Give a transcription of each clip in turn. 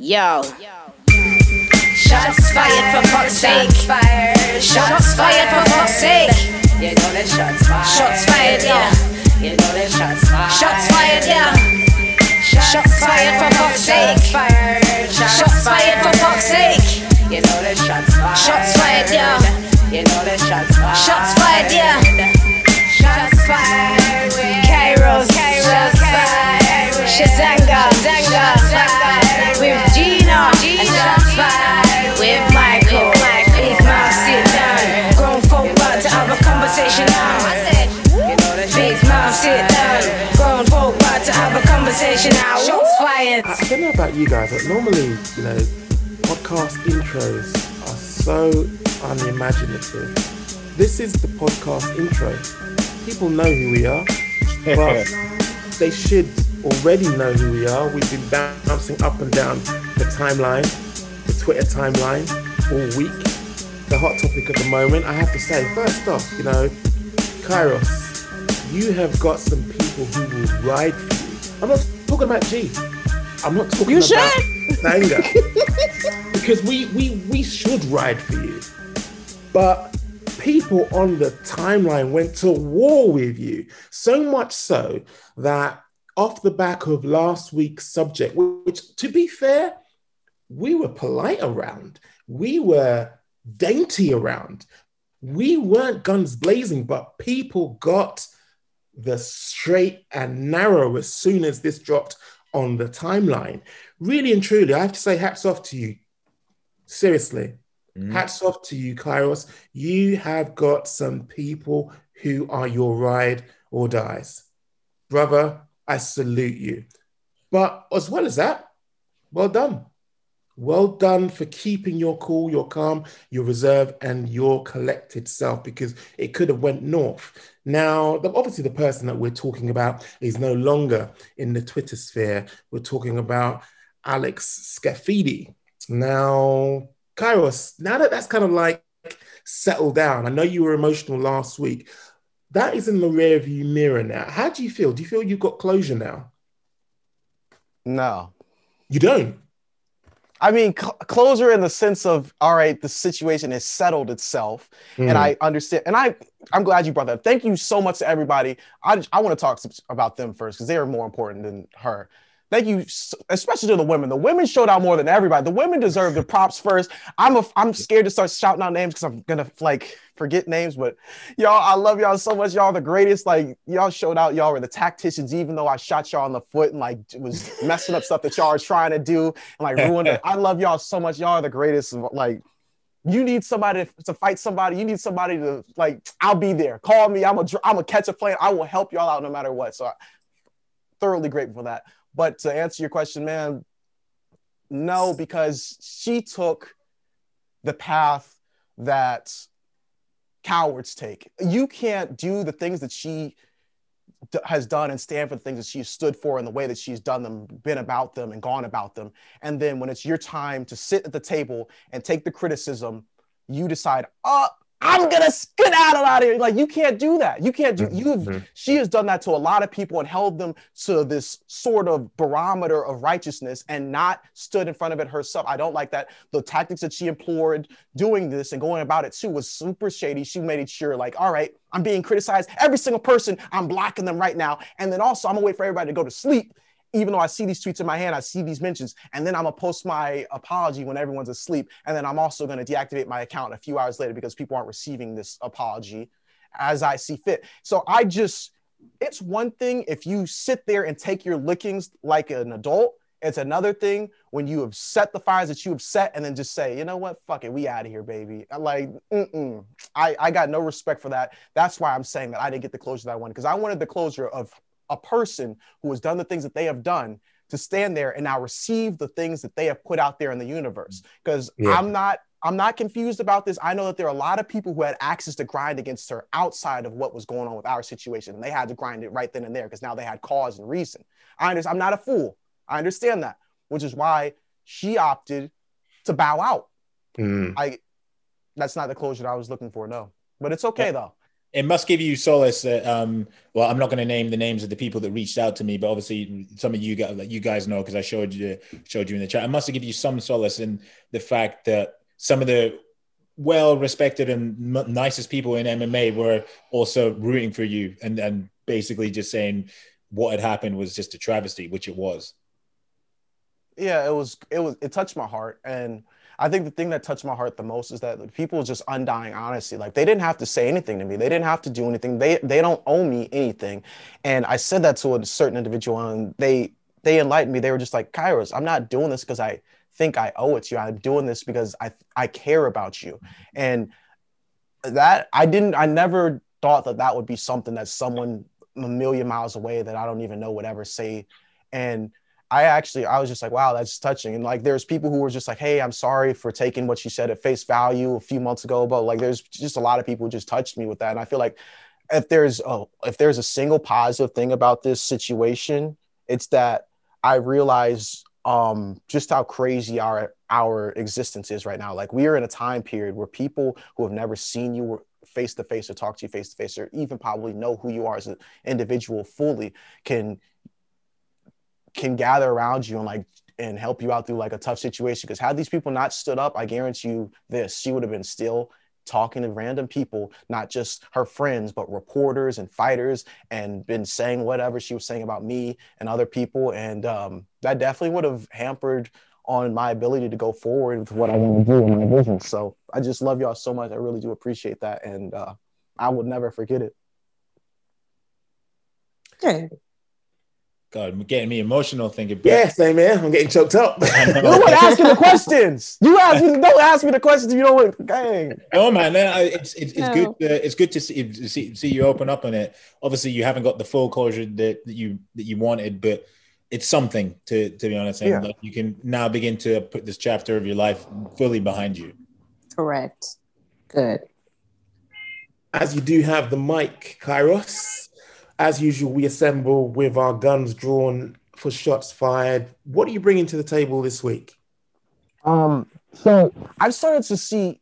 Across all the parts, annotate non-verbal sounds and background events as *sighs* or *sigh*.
Yo. Shots fired for fuck's sake. Shots fired for fuck's sake. You know that shots fired. Shots fired, yeah. You know that shots fired. Shots fired, yeah. Shots fired for fuck's sake. Shots fired for fuck's sake. You know that shots fired. Shots fired, yeah. You know that shots fired. Shots fired, yeah. About you guys, but normally, you know, podcast intros are so unimaginative. This is the podcast intro. People know who we are, but *laughs* they should already know who we are. We've been bouncing up and down the timeline, the Twitter timeline, all week. The hot topic at the moment, I have to say, first off, you know, Kairos, you have got some people who will ride for you. I'm not talking about G. I'm not talking You about should. Sanga. *laughs* because we, we we should ride for you. But people on the timeline went to war with you. So much so that off the back of last week's subject, which to be fair, we were polite around. We were dainty around. We weren't guns blazing, but people got the straight and narrow as soon as this dropped on the timeline. Really and truly, I have to say, hats off to you. Seriously, mm. hats off to you, Kairos. You have got some people who are your ride or dies. Brother, I salute you. But as well as that, well done. Well done for keeping your cool, your calm, your reserve, and your collected self because it could have went north. Now, the, obviously, the person that we're talking about is no longer in the Twitter sphere. We're talking about Alex Scafidi. Now, Kairos, now that that's kind of like settled down, I know you were emotional last week. That is in the rearview mirror now. How do you feel? Do you feel you've got closure now? No. You don't. I mean, cl- closure in the sense of, all right, the situation has settled itself, and hmm. I understand. And I, I'm glad you brought that. up. Thank you so much to everybody. I, I want to talk about them first because they are more important than her. Thank you, especially to the women. The women showed out more than everybody. The women deserve the props first. I'm a, I'm scared to start shouting out names because I'm gonna like forget names. But y'all, I love y'all so much. Y'all the greatest. Like y'all showed out. Y'all were the tacticians. Even though I shot y'all in the foot and like was messing up stuff that y'all are trying to do and like ruined it. I love y'all so much. Y'all are the greatest. Like you need somebody to, fight somebody. You need somebody to like. I'll be there. Call me. I'm a. I'm a catch a plane. I will help y'all out no matter what. So, I, thoroughly grateful for that. But to answer your question, man, no, because she took the path that cowards take. You can't do the things that she d- has done and stand for the things that she's stood for and the way that she's done them, been about them, and gone about them. And then when it's your time to sit at the table and take the criticism, you decide, oh, I'm gonna skedaddle out a lot of here. Like you can't do that. You can't do. Mm-hmm. You've mm-hmm. she has done that to a lot of people and held them to this sort of barometer of righteousness and not stood in front of it herself. I don't like that. The tactics that she employed doing this and going about it too was super shady. She made it sure, like, all right, I'm being criticized. Every single person, I'm blocking them right now. And then also, I'm gonna wait for everybody to go to sleep even though I see these tweets in my hand, I see these mentions, and then I'm gonna post my apology when everyone's asleep, and then I'm also gonna deactivate my account a few hours later because people aren't receiving this apology as I see fit. So I just, it's one thing if you sit there and take your lickings like an adult. It's another thing when you have set the fires that you have set and then just say, you know what, fuck it, we out of here, baby. Like, mm-mm. I, I got no respect for that. That's why I'm saying that I didn't get the closure that I wanted because I wanted the closure of a person who has done the things that they have done to stand there and now receive the things that they have put out there in the universe. Because Yeah. I'm not I'm not confused about this. I know that there are a lot of people who had access to grind against her outside of what was going on with our situation. And they had to grind it right then and there because now they had cause and reason. I understand. I'm not a fool. I understand that, which is why she opted to bow out. Mm. I that's not the closure that I was looking for, no. But it's okay though. It must give you solace that um well i'm not going to name the names of the people that reached out to me but obviously some of you guys like you guys know because i showed you showed you in the chat. It must give you some solace in the fact that some of the well respected and nicest people in mma were also rooting for you and and basically just saying what had happened was just a travesty which it was. Yeah it was it was it touched my heart. And I think the thing that touched my heart the most is that people just undying honesty. Like they didn't have to say anything to me. They didn't have to do anything. They they don't owe me anything. And I said that to a certain individual and they they enlightened me. They were just like, Kairos, I'm not doing this because I think I owe it to you. I'm doing this because I I care about you. And that I didn't I never thought that that would be something that someone a million miles away that I don't even know would ever say. And I actually, I was just like, wow, that's touching. And like, there's people who were just like, hey, I'm sorry for taking what you said at face value a few months ago. But like, there's just a lot of people who just touched me with that. And I feel like if there's, oh, if there's a single positive thing about this situation, it's that I realize um, just how crazy our our existence is right now. Like we are in a time period where people who have never seen you face to face or talk to you face to face or even probably know who you are as an individual fully can can gather around you and like and help you out through like a tough situation. Because had these people not stood up, I guarantee you this, she would have been still talking to random people, not just her friends, but reporters and fighters, and been saying whatever she was saying about me and other people. And um, that definitely would have hampered on my ability to go forward with what I want to do in my vision. So I just love y'all so much. I really do appreciate that. And uh, I will never forget it. Okay. God, I'm getting me emotional thinking. Yeah, same man. I'm getting choked up. You're the one asking the questions. You ask me. Don't ask me the questions. You know what? Dang. No, man. It's it's, it's No. good. To, it's good to see, see see you open up on it. Obviously, you haven't got the full closure that, that you that you wanted, but it's something to to be honest. And Yeah. like you can now begin to put this chapter of your life fully behind you. Correct. Good. As you do have the mic, Kairos. As usual, we assemble with our guns drawn for shots fired. What are you bringing to the table this week? Um, so I've started to see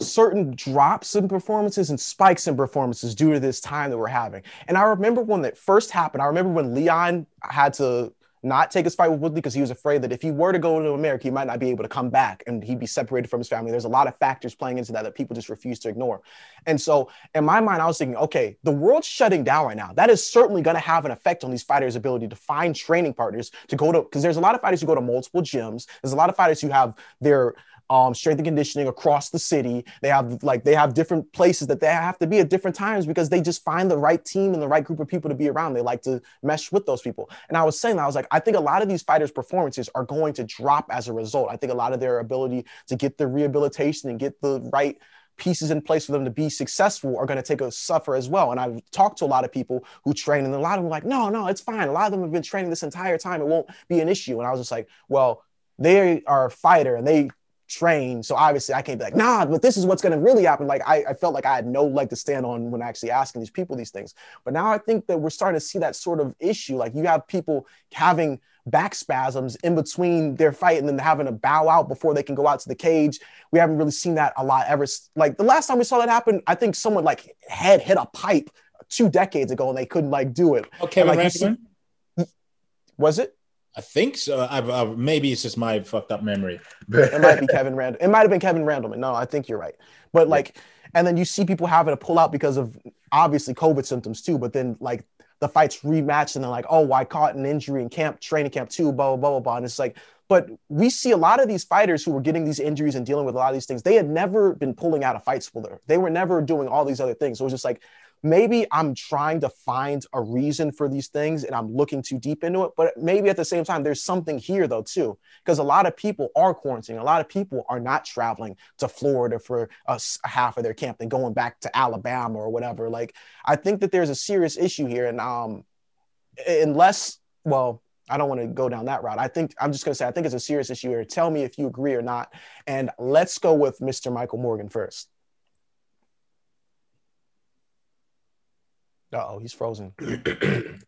certain drops in performances and spikes in performances due to this time that we're having. And I remember when that first happened, I remember when Leon had to not take his fight with Woodley because he was afraid that if he were to go to America, he might not be able to come back and he'd be separated from his family. There's a lot of factors playing into that that people just refuse to ignore. And so in my mind, I was thinking, okay, the world's shutting down right now. That is certainly going to have an effect on these fighters' ability to find training partners to go to, because there's a lot of fighters who go to multiple gyms. There's a lot of fighters who have their um, strength and conditioning across the city. They have like they have different places that they have to be at different times because they just find the right team and the right group of people to be around. They like to mesh with those people. And I was saying, I was like, I think a lot of these fighters' performances are going to drop as a result. I think a lot of their ability to get the rehabilitation and get the right pieces in place for them to be successful are going to take a suffer as well. And I've talked to a lot of people who train, and a lot of them like, no, no, it's fine. A lot of them have been training this entire time. It won't be an issue. And I was just like, well, they are a fighter and they train. So obviously I can't be like, nah, but this is what's going to really happen. Like I, I felt like I had no leg to stand on when actually asking these people these things. But now I think that we're starting to see that sort of issue. Like you have people having back spasms in between their fight and then having to bow out before they can go out to the cage. We haven't really seen that a lot ever. Like the last time we saw that happen, I think someone like head hit a pipe two decades ago and they couldn't like do it. Okay, Kevin like, see- Was it? I think so. I've, I've, maybe it's just my fucked up memory. It might be *laughs* Kevin Randall. It might have been Kevin Randleman. No, I think you're right. But like, and then you see people having to pull out because of obviously COVID symptoms too. But then like the fights rematched and they're like, oh, I caught an injury in camp, training camp too, blah, blah, blah, blah, blah. And it's like, but we see a lot of these fighters who were getting these injuries and dealing with a lot of these things. They had never been pulling out a fight splitter. They were never doing all these other things. So it was just like, maybe I'm trying to find a reason for these things and I'm looking too deep into it. But maybe at the same time, there's something here though, too, because a lot of people are quarantining. A lot of people are not traveling to Florida for a half of their camp and going back to Alabama or whatever. Like, I think that there's a serious issue here. And um, unless, well, I don't want to go down that route. I think I'm just going to say I think it's a serious issue here. Tell me if you agree or not. And let's go with Mr. Michael Morgan first. Oh, he's frozen. *clears throat*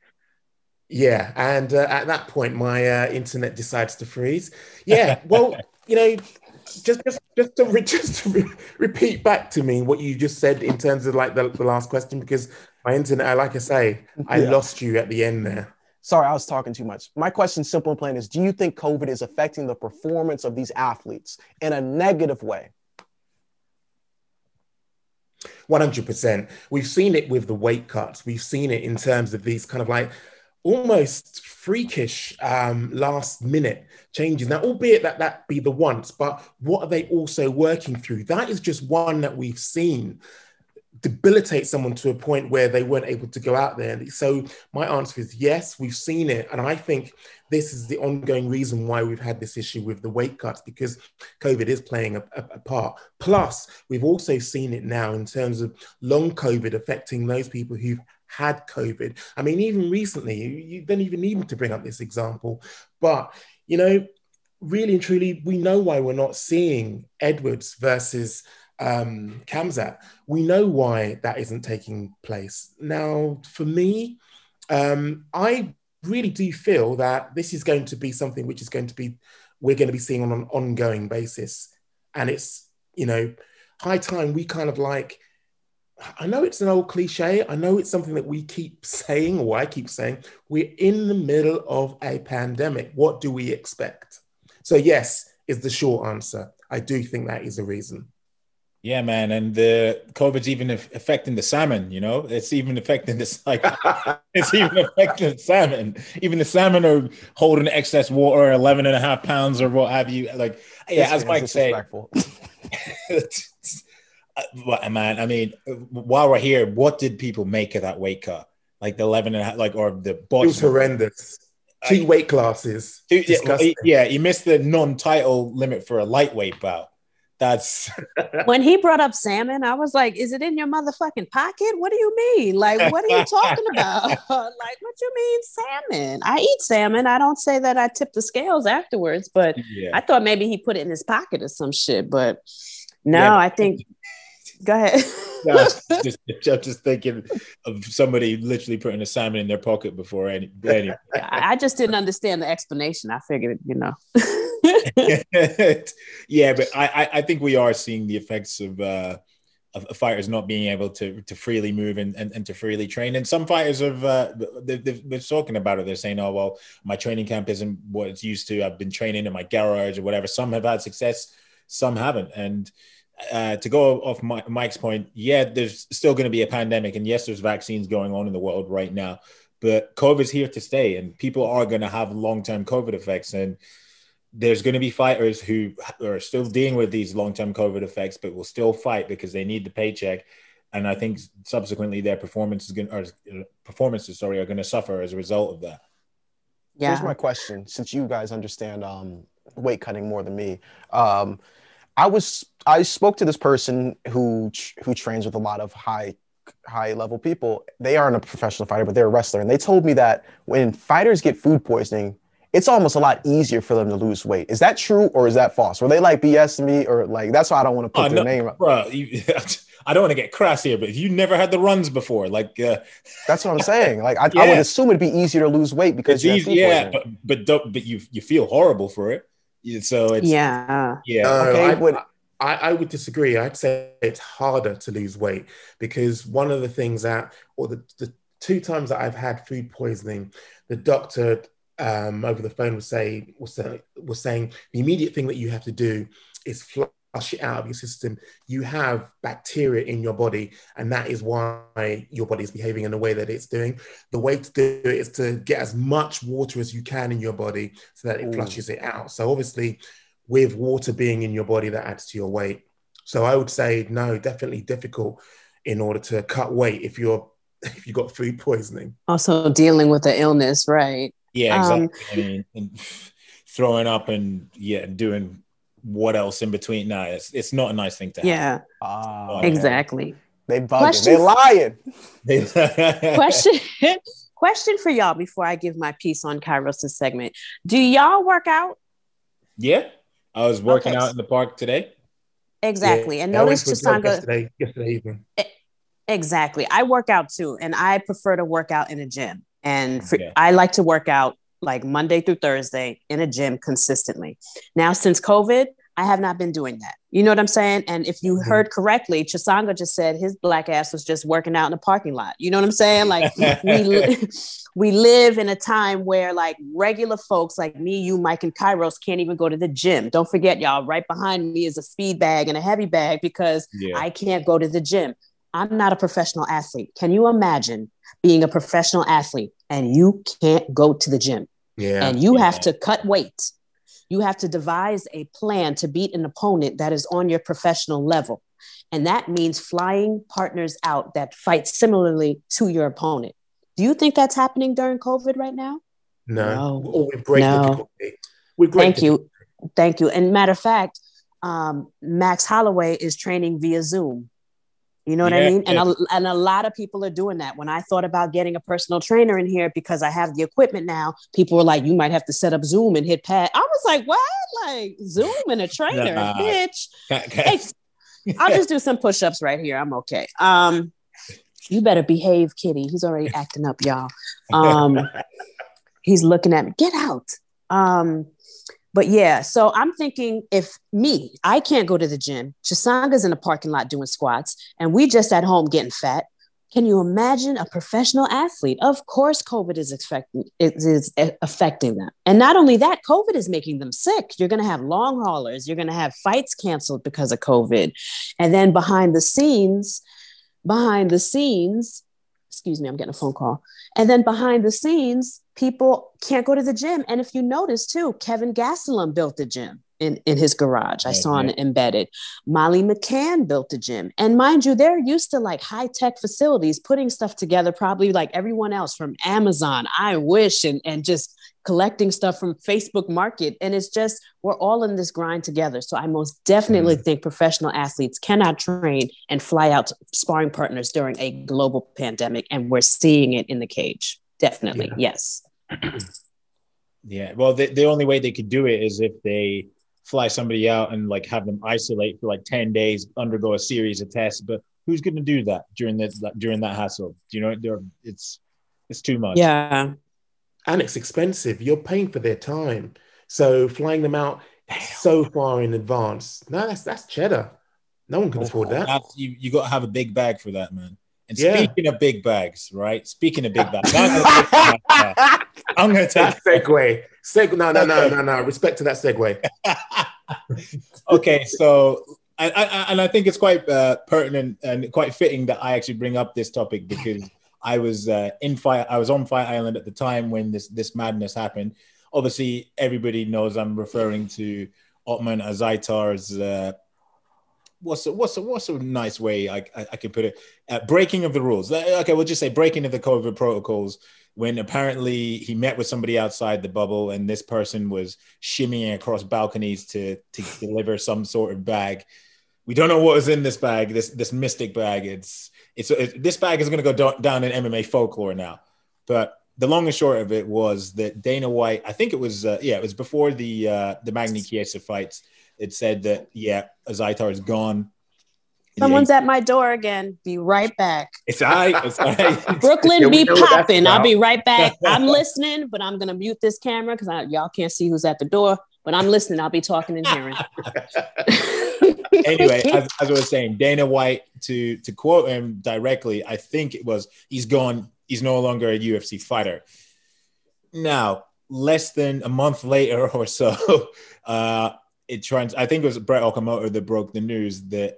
Yeah, and uh, at that point, my uh, internet decides to freeze. Yeah, *laughs* well, you know, just just just to, re- *laughs* just to re- repeat back to me what you just said in terms of like the, the last question because my internet, I like I say, I Yeah. lost you at the end there. Sorry, I was talking too much. My question, simple and plain, is do you think COVID is affecting the performance of these athletes in a negative way? 100%. We've seen it with the weight cuts. We've seen it in terms of these kind of like almost freakish um, last minute changes. Now, albeit that that be the once, but what are they also working through? That is just one that we've seen debilitate someone to a point where they weren't able to go out there. So my answer is yes, we've seen it. And I think this is the ongoing reason why we've had this issue with the weight cuts because COVID is playing a, a, a part. Plus, we've also seen it now in terms of long COVID affecting those people who've had COVID. I mean, even recently, you, don't even need to bring up this example, but you know, really and truly, we know why we're not seeing Edwards versus um, Khamzat. We know why that isn't taking place. Now, for me, um, I really do feel that this is going to be something which is going to be, we're going to be seeing on an ongoing basis. And it's, you know, high time we kind of like, I know it's an old cliche. I know it's something that we keep saying, or I keep saying, we're in the middle of a pandemic. What do we expect? So, yes, is the short answer. I do think that is a reason. Yeah, man, and the COVID's even affecting the salmon. You know, it's even affecting this. *laughs* Like, it's even affecting the salmon. Even the salmon are holding excess water, 11 and a half pounds or what have you. Like, yeah, This as Mike said, *laughs* man, I mean, while we're here, what did people make of that weight cut? Like the 11 and a half, like, or the It was horrendous. Two weight classes. Yeah, yeah, he missed the non-title limit for a lightweight bout. That's When he brought up salmon, I was like, "Is it in your motherfucking pocket? What do you mean? Like, what are you talking *laughs* about? *laughs* like, what you mean salmon? I eat salmon. I don't say that I tip the scales afterwards, but yeah. I thought maybe he put it in his pocket or some shit. But no, Yeah. I think. Go ahead. *laughs* No, it's just, I'm just thinking of somebody literally putting a salmon in their pocket before any. I I just didn't understand the explanation. I figured, you know. *laughs* yeah, but I, I think we are seeing the effects of uh of fighters not being able to to freely move and, and, and to freely train. And some fighters have uh they, they've talking about it. They're saying, "Oh well, my training camp isn't what it's used to. I've been training in my garage or whatever." Some have had success, some haven't. And uh, to go off my, Mike's point, yeah, there's still going to be a pandemic, and yes, there's vaccines going on in the world right now, but COVID's here to stay, and people are going to have long-term COVID effects, and there's going to be fighters who are still dealing with these long-term COVID effects, but will still fight because they need the paycheck. And I think subsequently their performance is going, or uh, performances, sorry, are going to suffer as a result of that. Here's Yeah. my question, since you guys understand um, weight cutting more than me. Um, I was I spoke to this person who who trains with a lot of high high level people. They aren't a professional fighter, but they're a wrestler, and they told me that when fighters get food poisoning, it's almost a lot easier for them to lose weight. Is that true or is that false? Were they like BS to me or like that's why I don't want to put Oh, their no, name up. bro. You, *laughs* I don't want to get crass here, but if you never had the runs before, like uh, That's what I'm saying. Like I, I would assume it'd be easier to lose weight because you easy, yeah, but but don't, but you you feel horrible for it. So it's Yeah. yeah. No, Okay, I, but- I, I would disagree. I'd say it's harder to lose weight because one of the things that, or the, the two times that I've had food poisoning, the doctor um, over the phone was say was, say, was saying the immediate thing that you have to do is flush it out of your system. You have bacteria in your body, and that is why your body is behaving in the way that it's doing. The way to do it is to get as much water as you can in your body so that it Ooh. flushes it out. So obviously with water being in your body that adds to your weight. So I would say no, definitely difficult in order to cut weight if you're *laughs* if you got food poisoning. Also dealing with the illness, right? Yeah, Um, exactly. I mean, and *laughs* throwing up and yeah, doing what else in between? Nah, it's it's not a nice thing to Yeah, Ah, Okay. exactly. They bugging. *laughs* Question- They lying. Question question for y'all before I give my piece on Kairos' segment. Do y'all work out? yeah, I was working Okay. out in the park today. Exactly. And Yeah, I went notice for a Chisanga. yesterday, yesterday evening. Exactly. I work out too, and I prefer to work out in a gym. And for, Yeah. I like to work out like Monday through Thursday in a gym consistently. Now, since COVID, I have not been doing that. You know what I'm saying? And if you Mhm. heard correctly, Chisanga just said his black ass was just working out in the parking lot. You know what I'm saying? Like *laughs* we li- *laughs* we live in a time where like regular folks like me, you, Mike, and Kairos can't even go to the gym. Don't forget, y'all. Right behind me is a speed bag and a heavy bag because Yeah. I can't go to the gym. I'm not a professional athlete. Can you imagine being a professional athlete and you can't go to the gym? Yeah. and you have to cut weight. You have to devise a plan to beat an opponent that is on your professional level. And that means flying partners out that fight similarly to your opponent. Do you think that's happening during COVID right now? no. No. Or with great No. difficulty. With great Thank you. Thank you. And matter of fact, um, Max Holloway is training via Zoom. You know what I Yeah, mean? And, a, and a lot of people are doing that. When I thought about getting a personal trainer in here because I have the equipment now, people were like, you might have to set up Zoom and hit pad. I was like, what? Like Zoom and a trainer, Nah. bitch. *laughs* Hey, I'll just do some push-ups right here. I'm okay. Um, you better behave, Kitty. He's already acting up, y'all. *laughs* Um, he's looking at me. Get out. Um, but yeah, so I'm thinking if me, I can't go to the gym. Chisanga's in the parking lot doing squats, and we just at home getting fat. Can you imagine a professional athlete? Of course, COVID is affecting is affecting them, and not only that, COVID is making them sick. You're going to have long haulers. You're going to have fights canceled because of COVID, and then behind the scenes, behind the scenes, excuse me, I'm getting a phone call. And then behind the scenes, people can't go to the gym. And if you notice too, Kevin Gastelum built the gym in, in his garage. I Right, saw it embedded. Molly McCann built a gym. And mind you, they're used to like high tech facilities, putting stuff together, probably like everyone else from Amazon, I wish, and, and just collecting stuff from Facebook Market. And it's just, we're all in this grind together. So I most definitely mm. think professional athletes cannot train and fly out sparring partners during a global pandemic. And we're seeing it in the cage. Definitely. Yeah. Yes. *clears throat* Yeah. Well, the, the only way they could do it is if they fly somebody out and like have them isolate for like 10 days, undergo a series of tests. But who's going to do that during that during that hassle? Do you know, it's it's too much. Yeah. and it's expensive. You're paying for their time. So flying them out so far in advance, no, that's that's cheddar. No one can oh, afford that. You you got to have a big bag for that, man. And Yeah. speaking of big bags, right? Speaking of big *laughs* bags, I'm gonna take that. I'm gonna take That segue. Seg- no, no, no, no, no. Respect to that segue. *laughs* okay, so I, I- and I think it's quite uh, pertinent and quite fitting that I actually bring up this topic because I was uh, in fire. I was on Fire Island at the time when this this madness happened. Obviously, everybody knows I'm referring to Otman Azaitar's. Uh, what's a, what's a, what's a nice way I, I, I can put it? Uh, breaking of the rules. Okay, we'll just say breaking of the COVID protocols. When apparently he met with somebody outside the bubble, and this person was shimmying across balconies to to deliver some sort of bag. We don't know what was in this bag. This this mystic bag. It's it's, it, this bag is going to go do- down in MMA folklore now. But the long and short of it was that Dana White. I think it was uh, yeah, it was before the uh, the Magny Chiesa fights. It said that yeah, Azaitar is gone. Someone's at my door again. Be right back. It's all right. It's all right. *laughs* Brooklyn Yeah, be know what that's popping. I'll be right back. *laughs* I'm listening, but I'm gonna mute this camera because y'all can't see who's at the door. But I'm listening. I'll be talking and hearing. *laughs* anyway, as, as I was saying, Dana White to to quote him directly, I think it was he's gone. He's no longer a UFC fighter. Now, less than a month later or so, uh, it trans. I think it was Brett Okamoto that broke the news that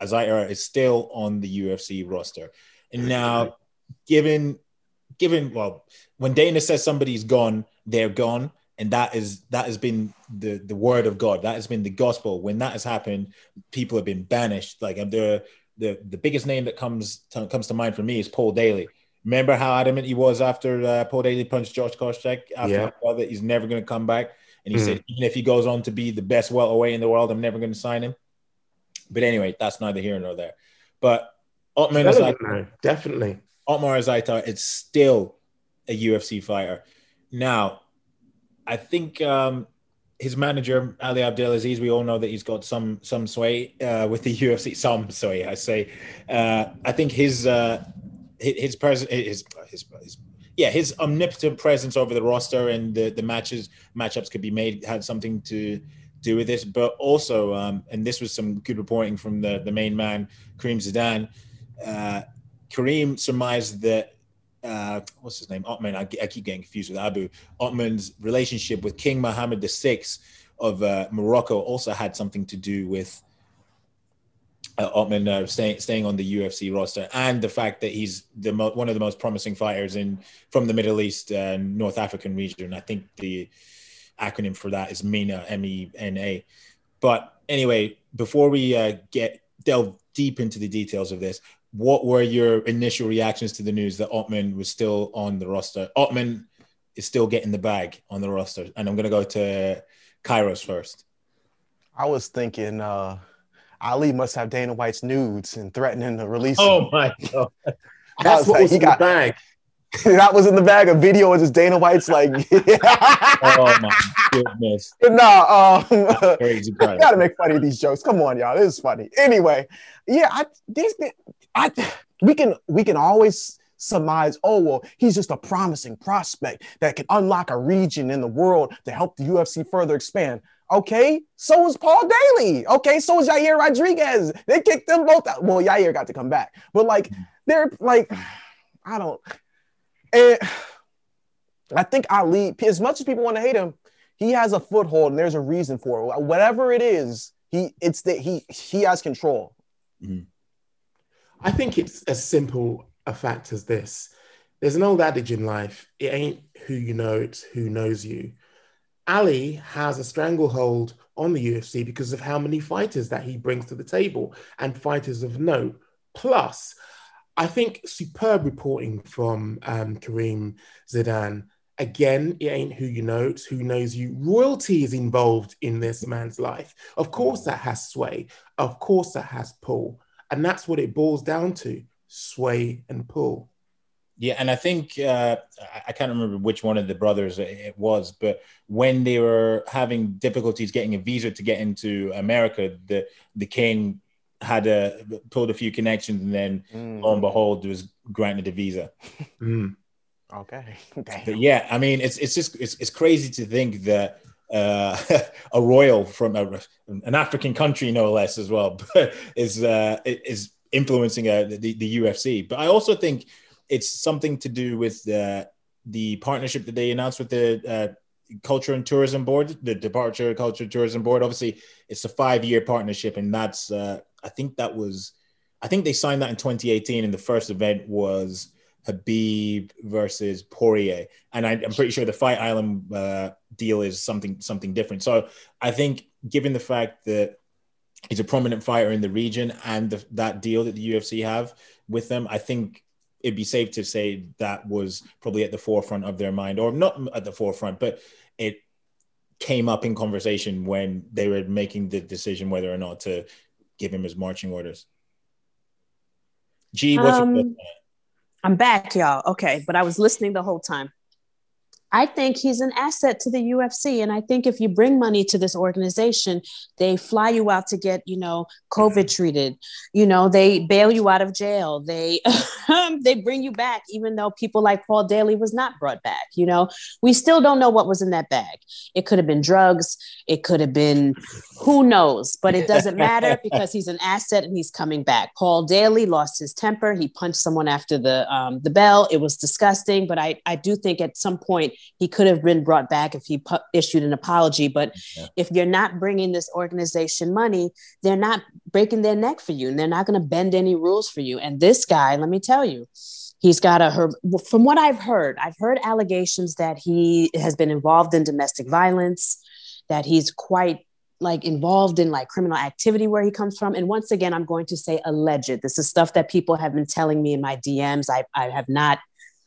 Azaitar is still on the UFC roster. And now, given given well, when Dana says somebody's gone, they're gone and that is that has been the the word of God. That has been the gospel. When that has happened, people have been banished. Like the the the biggest name that comes to, comes to mind for me is Paul Daley. Remember how adamant he was after uh, Paul Daley punched Josh Koscheck after Yeah. that he's never going to come back, and he Mm. said even if he goes on to be the best welterweight in the world, I'm never going to sign him. But anyway, that's neither here nor there. But Otman is like definitely. Otman Azaitar is still a UFC fighter. Now, I think um, his manager Ali Abdelaziz, we all know that he's got some some sway uh, with the *laughs* UFC. Some sway, I say. Uh, I think his uh, his his, his, his his yeah his omnipotent presence over the roster and the, the matches matchups could be made had something to do with this. But also, um, and this was some good reporting from the the main man, Kareem Zidane. Uh, Kareem surmised that uh, what's his name? Ottoman. I, I, keep getting confused with Abu. Ottoman's relationship with King Mohammed VI of uh, Morocco also had something to do with uh, Ottoman uh, staying staying on the UFC roster, and the fact that he's the mo- one of the most promising fighters in from the Middle East, uh, North African region. I think the acronym for that is MENA, M E N A. But anyway, before we uh, get delve deep into the details of this, what were your initial reactions to the news that Ottman was still on the roster? Ottman is still getting the bag on the roster, and I'm going to go to Kairos first. I was thinking uh, Ali must have Dana White's nudes and threatening to release. Oh my god, *laughs* that's what like, was in got, the bag. *laughs* that was in the bag. A video of just Dana White's like. *laughs* oh my goodness! Nah, um, crazy. gotta make funny of these jokes. Come on, y'all. This is funny. Anyway, yeah, I this I we can we can always surmise, oh well, he's just a promising prospect that can unlock a region in the world to help the UFC further expand. Okay, so is Paul Daley. Okay, so is Yair Rodriguez. They kicked them both out. Well, Yair got to come back, but like they're like, *sighs* I don't. And *sighs* I think Ali, as much as people want to hate him, he has a foothold and there's a reason for it. Whatever it is, he it's that he he has control. Mm-hmm. I think it's as simple a fact as this. There's an old adage in life it ain't who you know, it's who knows you. Ali has a stranglehold on the UFC because of how many fighters that he brings to the table and fighters of note. Plus, I think superb reporting from um, Kareem Zidane. Again, it ain't who you know, it's who knows you. Royalty is involved in this man's life. Of course, that has sway. Of course, that has pull. And that's what it boils down to sway and pull. Yeah, and I think uh, I can't remember which one of the brothers it was, but when they were having difficulties getting a visa to get into America, the the king had a pulled a few connections, and then mm. lo and behold, was granted a visa. Mm. Okay, *laughs* but yeah, I mean, it's it's just it's, it's crazy to think that uh, *laughs* a royal from a, an African country, no less, as well, *laughs* is uh, is influencing uh, the, the UFC. But I also think it's something to do with the the partnership that they announced with the uh, Culture and Tourism Board, the Department Culture Tourism Board. Obviously, it's a five year partnership, and that's uh, I think that was I think they signed that in 2018, and the first event was Khabib versus Poirier, and I, am pretty sure the Fight Island uh, deal is something something different. So I think, given the fact that he's a prominent fighter in the region and the, that deal that the UFC have with them, I think it'd be safe to say that was probably at the forefront of their mind, or not at the forefront, but it came up in conversation when they were making the decision whether or not to give him his marching orders. Gee, what's um, your I'm back, y'all. Okay, but I was listening the whole time. I think he's an asset to the UFC. And I think if you bring money to this organization, they fly you out to get, you know, COVID treated. You know, they bail you out of jail. They *laughs* they bring you back, even though people like Paul Daley was not brought back. You know, we still don't know what was in that bag. It could have been drugs. It could have been who knows, but it doesn't matter *laughs* because he's an asset and he's coming back. Paul Daley lost his temper. He punched someone after the um, the bell. It was disgusting, but I I do think at some point he could have been brought back if he pu- issued an apology. But yeah. if you're not bringing this organization money, they're not breaking their neck for you and they're not going to bend any rules for you. And this guy, let me tell you, he's got a her from what I've heard, I've heard allegations that he has been involved in domestic violence, that he's quite like involved in like criminal activity where he comes from. And once again, I'm going to say alleged. This is stuff that people have been telling me in my DMs. I, I have not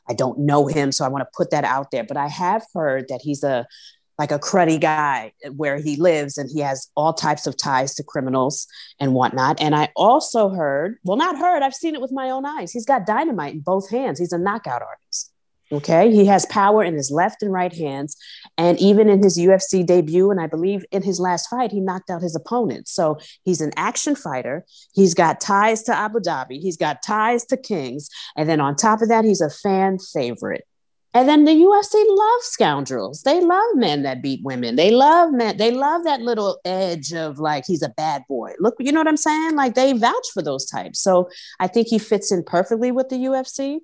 I don't know him, so I want to put that out there. But I have heard that he's a like a cruddy guy eh, where he lives and he has all types of ties to criminals and whatnot. And I also heard, well, not heard, I've seen it with my own eyes. He's got dynamite in both hands. He's a knockout artist. Okay. He has power in his left and right hands. And even in his UFC debut, and I believe in his last fight, he knocked out his opponent. So he's an action fighter. He's got ties to Abu Dhabi. He's got ties to Kings. And then on top of that, he's a fan favorite. And then the UFC loves scoundrels. They love men that beat women. They love men. They love that little edge of like he's a bad boy. Look, you know what I'm saying? Like they vouch for those types. So I think he fits in perfectly with the UFC,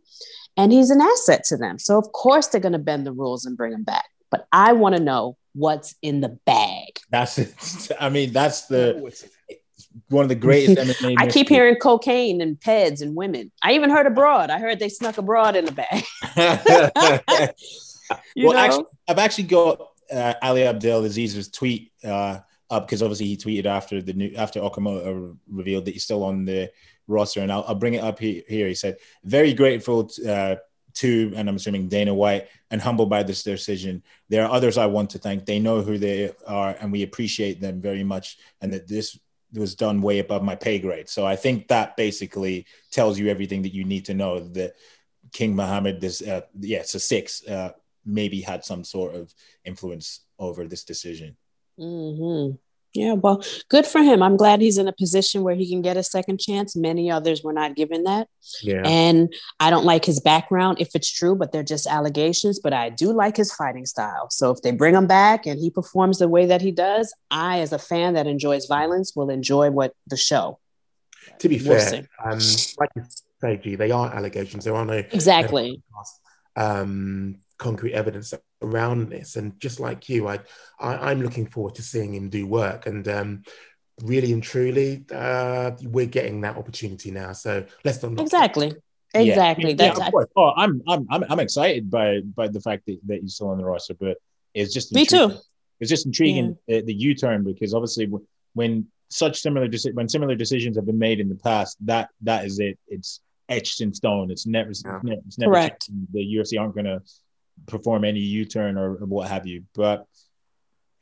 and he's an asset to them. So of course they're going to bend the rules and bring him back. But I want to know what's in the bag. That's it. I mean, that's the one of the greatest MMA. *laughs* I keep hearing cocaine and peds and women. I even heard abroad. I heard they snuck abroad in the bag. *laughs* *laughs* You well, know? actually, I've actually got uh, Ali Abdelaziz's tweet uh, up because obviously he tweeted after the new after Okamoto revealed that he's still on the roster, and I'll, I'll bring it up he- here. He said, "Very grateful uh, to, and I'm assuming Dana White, and humbled by this decision. There are others I want to thank. They know who they are, and we appreciate them very much, and that this." was done way above my pay grade. So I think that basically tells you everything that you need to know that King Mohammed, this, uh, yeah, it's a six, uh, maybe had some sort of influence over this decision. hmm Yeah, well, good for him. I'm glad he's in a position where he can get a second chance. Many others were not given that. Yeah. And I don't like his background if it's true, but they're just allegations. But I do like his fighting style. So if they bring him back and he performs the way that he does, I, as a fan that enjoys violence, will enjoy what the show. to be We'll fair, um, like you say, G, they are allegations. There are no Exactly. um, concrete evidence around this. And just like you, I, I I'm looking forward to seeing him do work. And um, really and truly, uh, we're getting that opportunity now. So let's not knock. Exactly. Yeah. Exactly. Yeah, That's of course. Oh, I'm, I'm, I'm, I'm excited by, by the fact that, that he's still on the roster, but it's just Me intriguing. too. It's just intriguing uh, the U-turn because obviously w- when such similar deci- when similar decisions have been made in the past, that that is it. It's etched in stone. It's never, Yeah. it's never, it's never Correct. changing. the UFC aren't going to perform any U-turn or, or what have you. But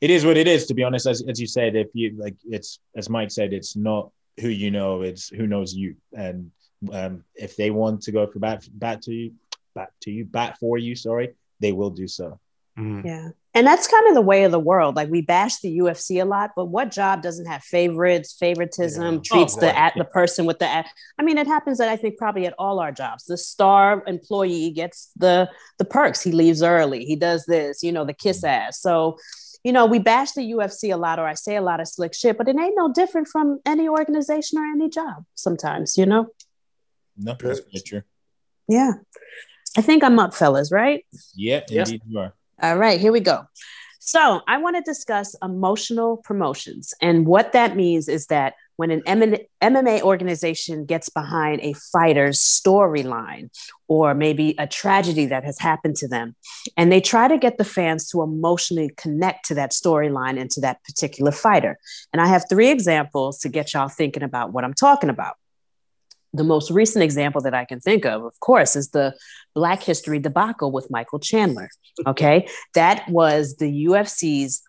it is what it is. To be honest, as as you said, if you like, it's as Mike said, it's not who you know, it's who knows you. And um, if they want to go for bat bat to you, bat to you, bat for you, sorry, they will do so. Mm. Yeah. And that's kind of the way of the world. Like we bash the UFC a lot, but what job doesn't have favorites, favoritism, Yeah. Oh, treats Oh, the at the person with the at? I mean, it happens that I think probably at all our jobs. The star employee gets the the perks. He leaves early. He does this, you know, the kiss mm-hmm. ass. So, you know, we bash the UFC a lot, or I say a lot of slick shit, but it ain't no different from any organization or any job. Sometimes, you know. No, that's true. Yeah. I think I'm up, fellas. Right. Yeah, Yeah. indeed you are. All right, here we go. So, I want to discuss emotional promotions. And what that means is that when an MMA organization gets behind a fighter's storyline or maybe a tragedy that has happened to them, and they try to get the fans to emotionally connect to that storyline and to that particular fighter. And I have three examples to get y'all thinking about what I'm talking about. The most recent example that I can think of, of course, is the Black History debacle with Michael Chandler. Okay. that was the UFC's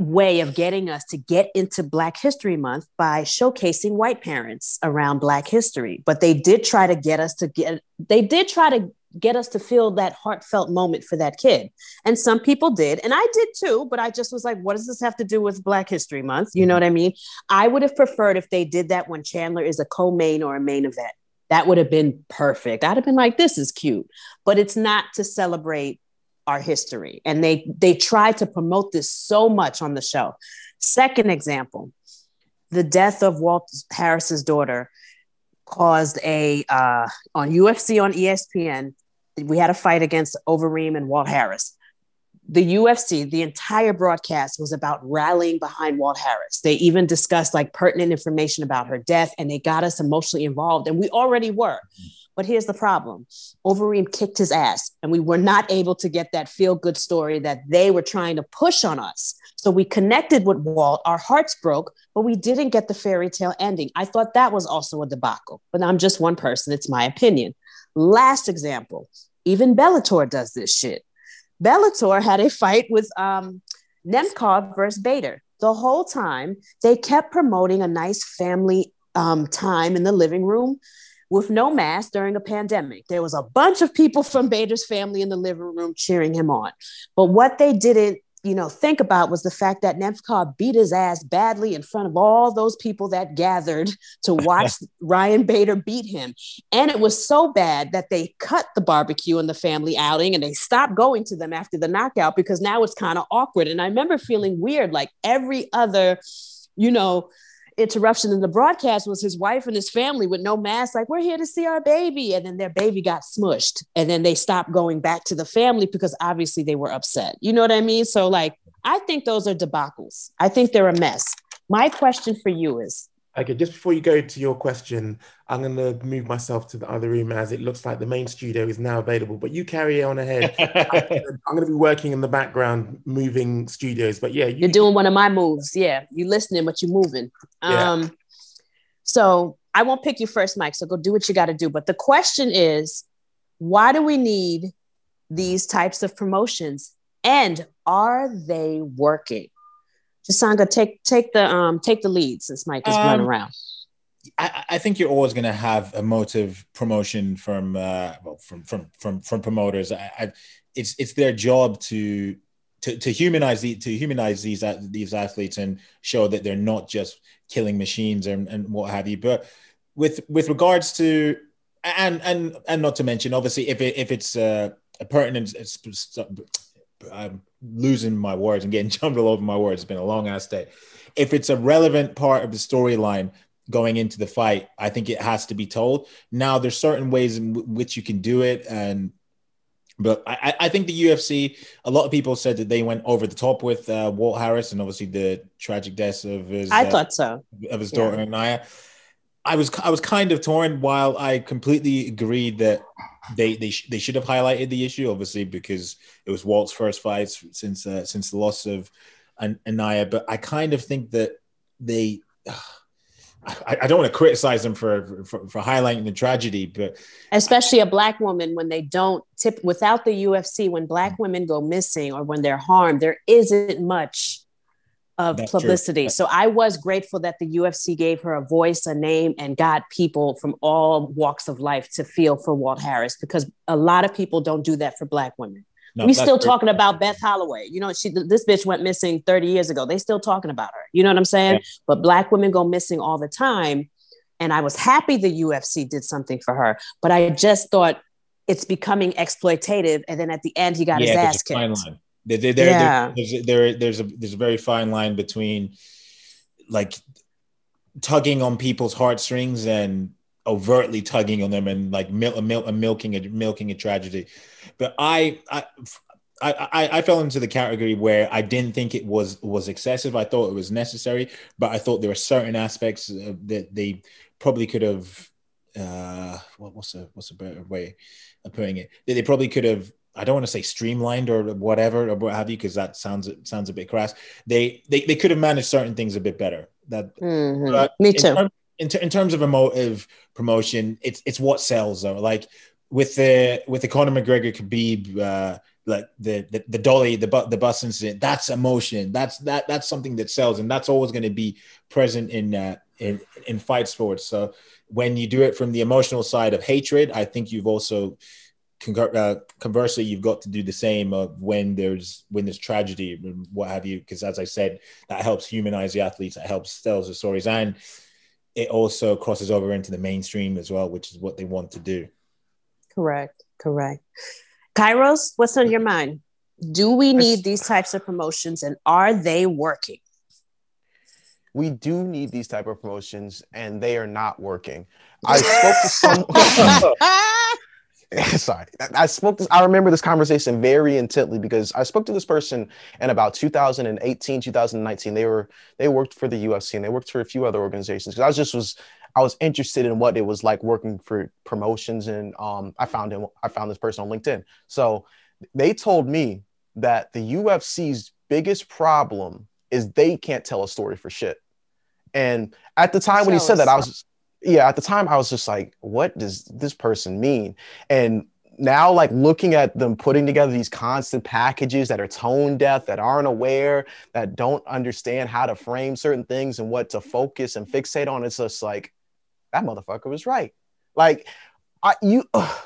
way of getting us to get into Black History Month by showcasing white parents around Black history. But they did try to get us to get, they did try to get us to feel that heartfelt moment for that kid. And some people did, and I did too, but I just was like, what does this have to do with Black History Month? You know what I mean? I would have preferred if they did that when Chandler is a co main or a main event. That would have been perfect. I'd have been like, this is cute, but it's not to celebrate our history. And they they try to promote this so much on the show. Second example, the death of Walt Harris's daughter caused a uh, on UFC on ESPN. We had a fight against Overeem and Walt Harris. The UFC, the entire broadcast was about rallying behind Walt Harris. They even discussed like pertinent information about her death, and they got us emotionally involved, and we already were. But here's the problem: Overeem kicked his ass, and we were not able to get that feel good story that they were trying to push on us. So we connected with Walt, our hearts broke, but we didn't get the fairy tale ending. I thought that was also a debacle, but I'm just one person. It's my opinion. Last example even Bellator does this shit. Bellator had a fight with um, Nemkov versus Bader. The whole time they kept promoting a nice family um, time in the living room with no mask during a pandemic. There was a bunch of people from Bader's family in the living room cheering him on. But what they didn't you know, think about was the fact that Nemkov beat his ass badly in front of all those people that gathered to *laughs* watch Ryan Bader beat him. And it was so bad that they cut the barbecue and the family outing and they stopped going to them after the knockout because now it's kind of awkward. And I remember feeling weird, like every other, you know, interruption in the broadcast was his wife and his family with no mask, like, we're here to see our baby. And then their baby got smushed. And then they stopped going back to the family because obviously they were upset. You know what I mean? So, like, I think those are debacles. I think they're a mess. My question for you is Okay, just before you go to your question, I'm going to move myself to the other room as it looks like the main studio is now available. But you carry on ahead. *laughs* I'm going to be working in the background, moving studios. But yeah, you, are doing one of my moves. Yeah, you're listening, but you're moving. Yeah. Um, so I won't pick you first, Mike. So go do what you got to do. But the question is, why do we need these types of promotions, and are they working? Chisanga, take take the um take the lead since Mike is um, running around. I, I, think you're always going to have a motive promotion from uh, well, from from from from promoters. I, I, it's it's their job to to, to humanize the, to humanize these these athletes and show that they're not just killing machines and, and what have you. But with with regards to and and and not to mention, obviously, if it, if it's uh, a pertinent I'm losing my words and getting *laughs* jumped all over my words. It's been a long ass day. If it's a relevant part of the storyline going into the fight, I think it has to be told. Now, there's certain ways in w- which you can do it, and but I, I, think the UFC. A lot of people said that they went over the top with uh, Walt Harris, and obviously the tragic death of his. I uh, thought so. Of his daughter yeah. Naya. I was I was kind of torn. While I completely agreed that they they sh- they should have highlighted the issue, obviously, because it was Walt's first fight since uh, since the loss of An- Aniah. But I kind of think that they. *sighs* Uh, I, don't want to criticize them for, for, for highlighting the tragedy, but especially a black woman when they don't tip without the UFC, when black women go missing or when they're harmed, there isn't much of That's publicity. True. So I was grateful that the UFC gave her a voice, a name, and got people from all walks of life to feel for Walt Harris because a lot of people don't do that for Black women. No, we still talking about Beth Holloway. You know, she this bitch went missing 30 years ago. They still talking about her. You know what I'm saying? Yeah. But black women go missing all the time. And I was happy the UFC did something for her, but I just thought it's becoming exploitative. And then at the end, he got yeah, his ass kicked. There, there, there, yeah. there's, there, there's a there's a very fine line between like tugging on people's heartstrings and overtly tugging on them and like mil- mil- milking a milking a tragedy. But I, I I, I, fell into the category where I didn't think it was was excessive. I thought it was necessary, but I thought there were certain aspects that they probably could have. Uh, what, what's a what's a better way of putting it? That they probably could have I don't want to say streamlined or whatever or what have you, because that sounds sounds a bit crass. They they they could have managed certain things a bit better. That mm-hmm. me too. In, term, in, ter- in, terms of emotive promotion, it's it's what sells though. Like with the with the Conor McGregor Khabib, uh, like the, the the dolly the bu- the bus incident, that's emotion. That's that that's something that sells, and that's always going to be present in uh, in in fight sports. So when you do it from the emotional side of hatred, I think you've also uh, conversely, you've got to do the same of when there's when there's tragedy and what have you, because as I said, that helps humanize the athletes, that helps tell the stories, and it also crosses over into the mainstream as well, which is what they want to do. Correct. Correct. Kairos, what's on your mind? Do we need these types of promotions, and are they working? We do need these type of promotions, and they are not working. I *laughs* spoke to someone. *laughs* *laughs* sorry. I spoke this, i remember this conversation very intently because i spoke to this person in about 2018 2019 they were they worked for the ufc and they worked for a few other organizations because i was just was i was interested in what it was like working for promotions and um, i found him i found this person on linkedin. So they told me that the ufc's biggest problem is they can't tell a story for shit. And at the time when he said that i was yeah, at the time I was just like, what does this person mean? And now like looking at them putting together these constant packages that are tone deaf that aren't aware that don't understand how to frame certain things and what to focus and fixate on it's just like that motherfucker was right like I, you ugh,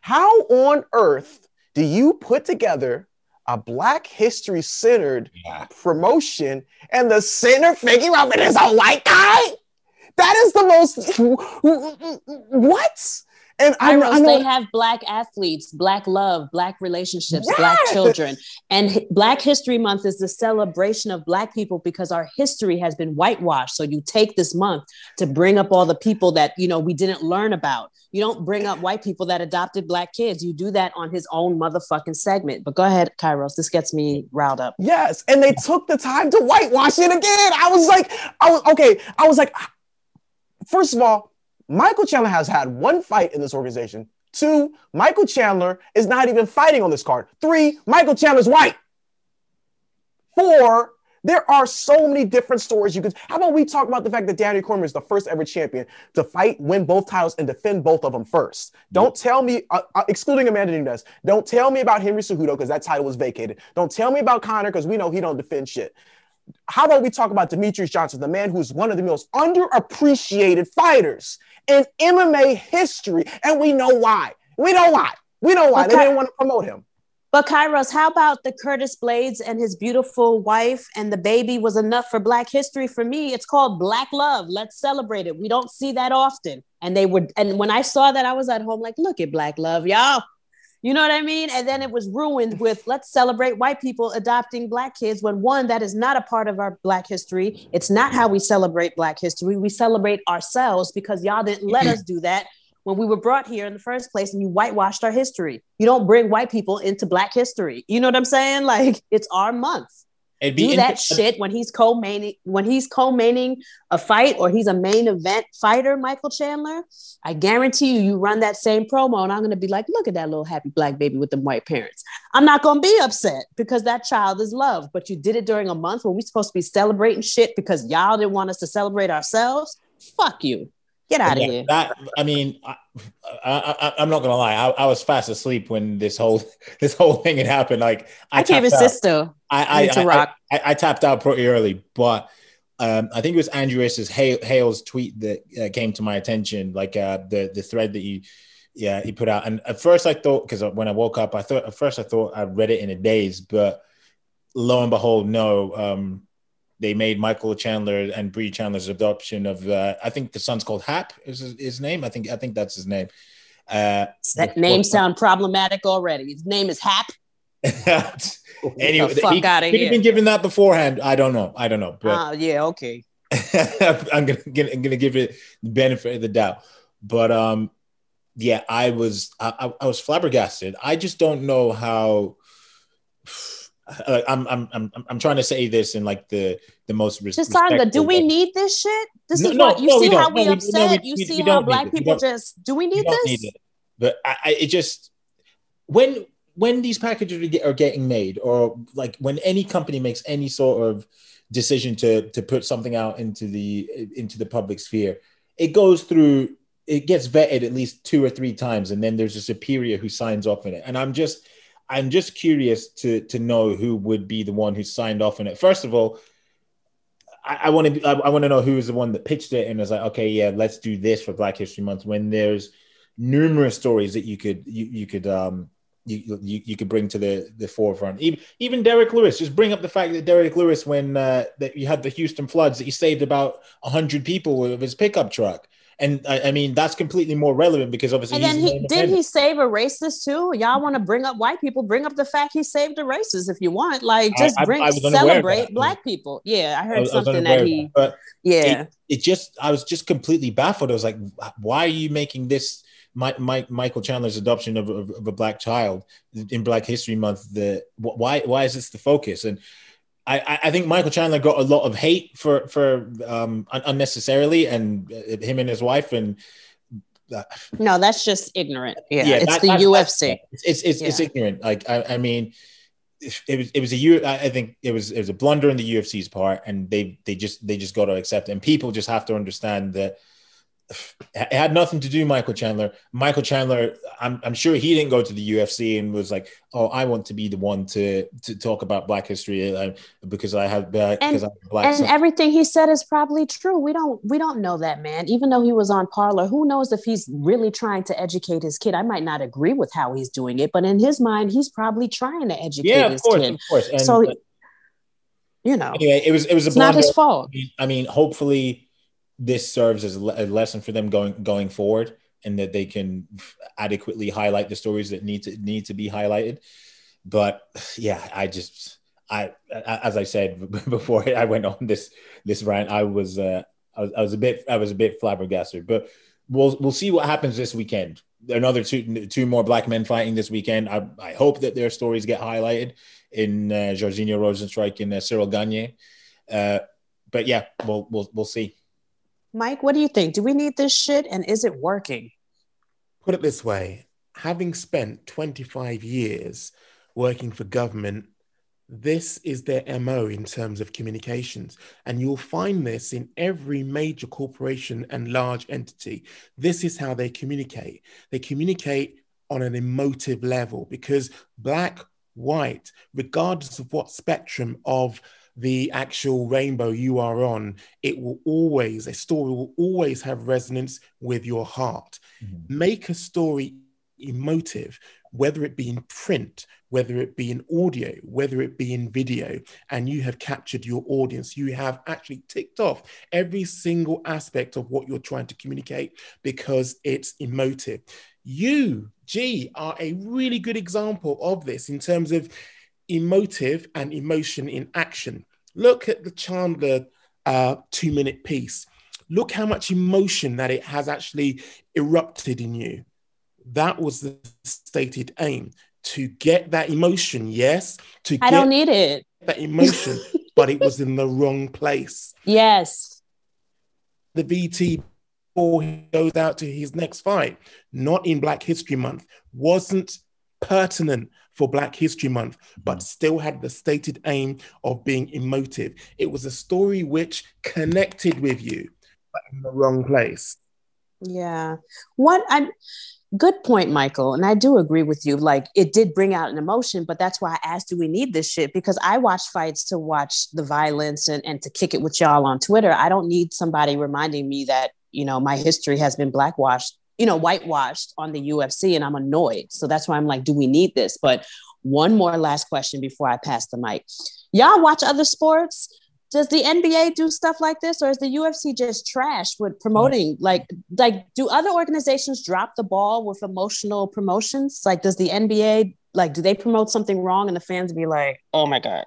how on earth do you put together a Black History centered Yeah. promotion, and the center figure of it is a white guy. That is the most what? And I, Kairos, I know they have black athletes, black love, black relationships, black children. And Black History Month is the celebration of black people because our history has been whitewashed. So you take this month to bring up all the people that, you know, we didn't learn about. You don't bring up white people that adopted black kids. You do that on his own motherfucking segment. But go ahead, Kairos. This gets me riled up. Yes, and they took the time to whitewash it again. I was like, I was okay. I was like, first of all, Michael Chandler has had one fight in this organization. Two, Michael Chandler is not even fighting on this card. Three, Michael Chandler's white. Four, there are so many different stories you could. How about we talk about the fact that Danny Cormier is the first ever champion to fight, win both titles, and defend both of them first? Don't tell me, uh, uh, excluding Amanda Nunes, don't tell me about Henry Cejudo because that title was vacated. Don't tell me about Conor because we know he don't defend shit. How about we talk about Demetrious Johnson, the man who's one of the most underappreciated fighters in MMA history, and we know why. We know why. We know why they didn't want to promote him. But Kairos, how about the Curtis Blaydes and his beautiful wife and the baby was enough for Black history for me? It's called Black Love. Let's celebrate it. We don't see that often. And they were, and when I saw that, I was at home like, look at Black Love, y'all. You know what I mean? And then it was ruined with let's celebrate white people adopting black kids when one, that is not a part of our black history. It's not how we celebrate black history. We celebrate ourselves because y'all didn't let us do that when we were brought here in the first place and you whitewashed our history. You don't bring white people into black history. You know what I'm saying? Like it's our month. It'd be Do that shit when he's co-maining when he's co-maining a fight or he's a main event fighter, Michael Chandler. I guarantee you, you run that same promo, and I'm gonna be like, look at that little happy black baby with them white parents. I'm not gonna be upset because that child is loved, but you did it during a month when we're supposed to be celebrating shit because y'all didn't want us to celebrate ourselves. Fuck you. Get out of Yeah, here. That I mean, I, I, I, I'm not gonna lie. I, I was fast asleep when this whole *laughs* this whole thing had happened. Like I, even out. sit still. I I I, I, rock. I, I tapped out pretty early, but um, I think it was Andreas's Hale, Hale's tweet that uh, came to my attention, like uh, the the thread that you yeah he put out. And at first I thought because when I woke up, I thought at first I thought I read it in a daze, but lo and behold, no. Um, they made Michael Chandler and Brie Chandler's adoption of uh, I think the son's called Hap is his, his name. I think I think that's his name. Uh, That name sound problematic already. His name is Hap. *laughs* anyway, the fuck he could have here. been given that beforehand. I don't know. I don't know. But Oh yeah, okay. *laughs* I'm gonna, gonna I'm gonna give it the benefit of the doubt. But um, yeah, I was I, I- I was flabbergasted. I just don't know how. I'm, I'm I'm I'm trying to say this in like the the most res- Chisanga, do we need this shit? This No, is no, what you no, see how we No, we- no, upset. we- you see how black people just do we need this? need it. But I, I it just when when these packages are, get, are getting made, or like when any company makes any sort of decision to to put something out into the into the public sphere, it goes through. It gets vetted at least two or three times, and then there's a superior who signs off on it. And I'm just I'm just curious to to know who would be the one who signed off on it. First of all, I want to I, want to know who was the one that pitched it and was like, okay, yeah, let's do this for Black History Month. When there's numerous stories that you could you, you could um you, you you could bring to the the forefront. Even even Derrick Lewis, just bring up the fact that Derrick Lewis, when uh, that you had the Houston floods, that he saved about hundred people with his pickup truck. And I, I mean that's completely more relevant because obviously And then he did he save a racist too? Y'all want to bring up white people? Bring up the fact he saved a racist if you want. Like just I- bring I celebrate black people. Yeah, I heard something that he but yeah. it just I was just completely baffled. I was like, why are you making this Mike, Mike Michael Chandler's adoption of, of, of a black child in Black History Month? The why why is this the focus? And I, I- I think Michael Chandler got a lot of hate for for um, un- unnecessarily, and uh, him and his wife and. uh, No, that's just ignorant. Yeah, Yeah, it's that- the that's- UFC. It's it's it's, it's Yeah. ignorant. Like I, I mean, it was it was a U. I I think it was it was a blunder in the UFC's part, and they they just they just got to accept it. And people just have to understand that it had nothing to do Michael Chandler. Michael Chandler, I'm, I'm sure he didn't go to the UFC and was like, "Oh, I want to be the one to to talk about Black history uh, because I have uh, because I'm black." and son." everything he said is probably true. We don't we don't know that man. Even though he was on Parler, who knows if he's really trying to educate his kid? I might not agree with how he's doing it, but in his mind, he's probably trying to educate yeah, his course, kid. of course. And, so uh, you know, anyway, it was it was a it's not his fault. I mean, hopefully, this serves as a lesson for them going going forward, and that they can adequately highlight the stories that need to need to be highlighted. But yeah, I just I as I said *laughs* before I went on this this rant, I was uh, I was I was a bit I was a bit flabbergasted. But we'll we'll see what happens this weekend. Another two two more black men fighting this weekend. I, I hope that their stories get highlighted in uh, Jairzinho Rozenstruik and uh, Ciryl Gane. Uh, but yeah, we'll we'll we'll see. Mike, what do you think? Do we need this shit, and is it working? Put it this way having spent 25 years working for government, this is their MO in terms of communications. And you'll find this in every major corporation and large entity. This is how they communicate. They communicate on an emotive level because black, white, regardless of what spectrum of the actual rainbow you are on, it will always, a story will always have resonance with your heart. Mm-hmm. Make a story emotive, whether it be in print, whether it be in audio, whether it be in video, and you have captured your audience. You have actually ticked off every single aspect of what you're trying to communicate because it's emotive. You, G, are a really good example of this in terms of emotive and emotion in action. Look at the Chandler uh, two minute piece. Look how much emotion that it has actually erupted in you. That was the stated aim to get that emotion, yes, to I get don't need it. that emotion, *laughs* but it was in the wrong place. Yes. The VT before he goes out to his next fight, not in Black History Month, wasn't pertinent for Black History Month, but mm. still had the stated aim of being emotive. It was a story which connected with you, but in the wrong place. Yeah. What I good point, Michael. And I do agree with you. Like it did bring out an emotion, but that's why I asked, do we need this shit? Because I watch fights to watch the violence and, and to kick it with y'all on Twitter. I don't need somebody reminding me that, you know, my history has been blackwashed, you know, whitewashed on the UFC and I'm annoyed. So that's why I'm like, do we need this? But one more last question before I pass the mic. Y'all watch other sports? does the NBA do stuff like this, or is the UFC just trash with promoting? Like, like do other organizations drop the ball with emotional promotions? Like, does the NBA like do they promote something wrong and the fans be like, "Oh my god!"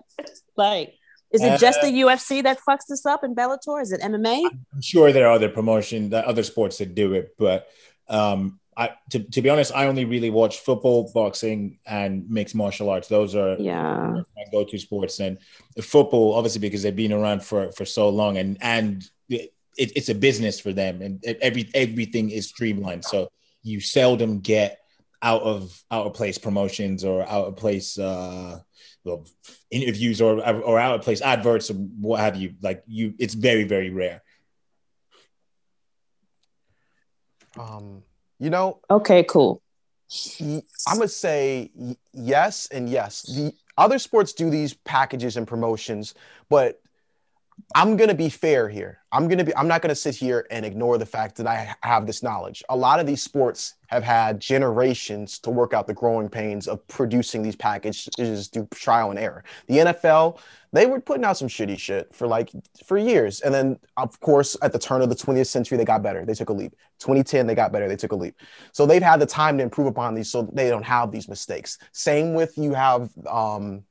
Like, is it just the uh, UFC that fucks this up in Bellator? Is it MMA? I'm sure there are other promotion, other sports that do it, but um, I, to, to be honest, I only really watch football, boxing, and mixed martial arts. Those are Yeah, my go-to sports. And football, obviously, because they've been around for for so long, and and it, it's a business for them, and every everything is streamlined. So you seldom get out of out of place promotions or out of place uh, well, interviews or or out of place adverts or what have you. Like you, it's very very rare. Um, you know, okay, cool. I'm gonna say yes and yes. The other sports do these packages and promotions, but I'm gonna be fair here. I'm gonna be. I'm not gonna sit here and ignore the fact that I have this knowledge. A lot of these sports have had generations to work out the growing pains of producing these packages through trial and error. The NFL, they were putting out some shitty shit for like for years, and then of course at the turn of the 20th century they got better. They took a leap. 2010 they got better. They took a leap. So they've had the time to improve upon these, so they don't have these mistakes. Same with you have. um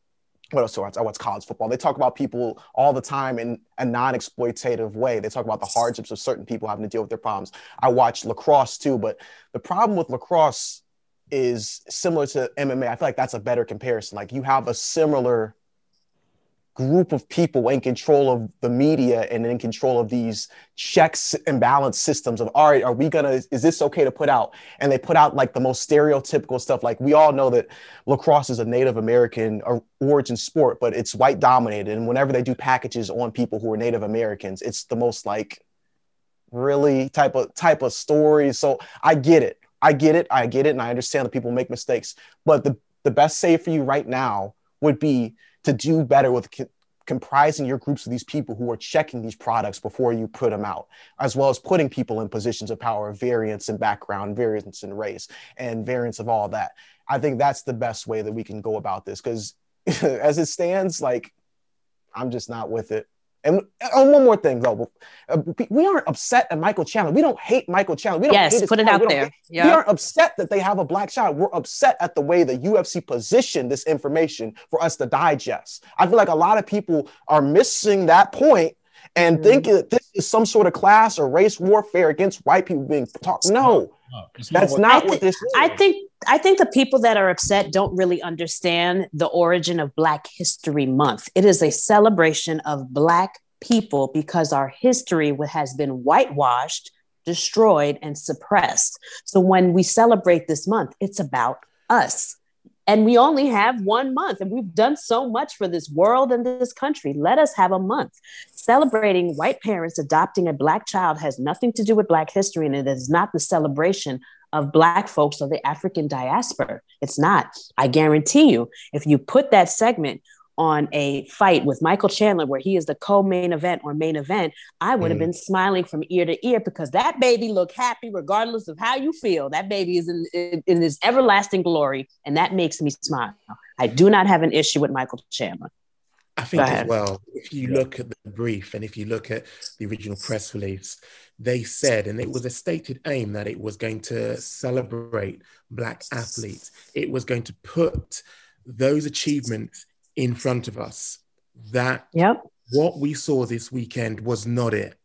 what else? do I watch? College football. They talk about people all the time in a non-exploitative way. They talk about the hardships of certain people having to deal with their problems. I watch lacrosse too, but the problem with lacrosse is similar to MMA. I feel like that's a better comparison. Like you have a similar group of people in control of the media and in control of these checks and balance systems of all right are we gonna is this okay to put out and they put out like the most stereotypical stuff like we all know that lacrosse is a native american or- origin sport but it's white dominated and whenever they do packages on people who are native americans it's the most like really type of type of story. So I get it. I get it. I get it. And I understand that people make mistakes. But the, the best save for you right now would be to do better with co- comprising your groups of these people who are checking these products before you put them out, as well as putting people in positions of power, variance in background, variance in race, and variance of all that. I think that's the best way that we can go about this because *laughs* as it stands, like I'm just not with it. And, and one more thing, though, Uh, we aren't upset at Michael Chandler. We don't hate Michael Chandler. We don't hate Yes, put it out We there. hate- We aren't upset that they have a black child. We're upset at the way the UFC positioned this information for us to digest. I feel like a lot of people are missing that point and Mhm. thinking that this is some sort of class or race warfare against white people being taught. No, No, it's that's what- not I what this is. I think I think the people that are upset don't really understand the origin of Black History Month. It is a celebration of Black people because our history has been whitewashed, destroyed, and suppressed. So when we celebrate this month, it's about us. And we only have one month, and we've done so much for this world and this country. Let us have a month. Celebrating white parents adopting a Black child has nothing to do with Black history, and it is not the celebration of Black folks or the African diaspora. It's not. I guarantee you, if you put that segment on a fight with Michael Chandler, where he is the co main event or main event, I would have Mm. been smiling from ear to ear because that baby looked happy regardless of how you feel. That baby is in, in, in his everlasting glory, and that makes me smile. I do not have an issue with Michael Chandler. I think as well, if you look at the brief and if you look at the original press release, they said, and it was a stated aim that it was going to celebrate Black athletes. It was going to put those achievements in front of us. That Yep. what we saw this weekend was not it.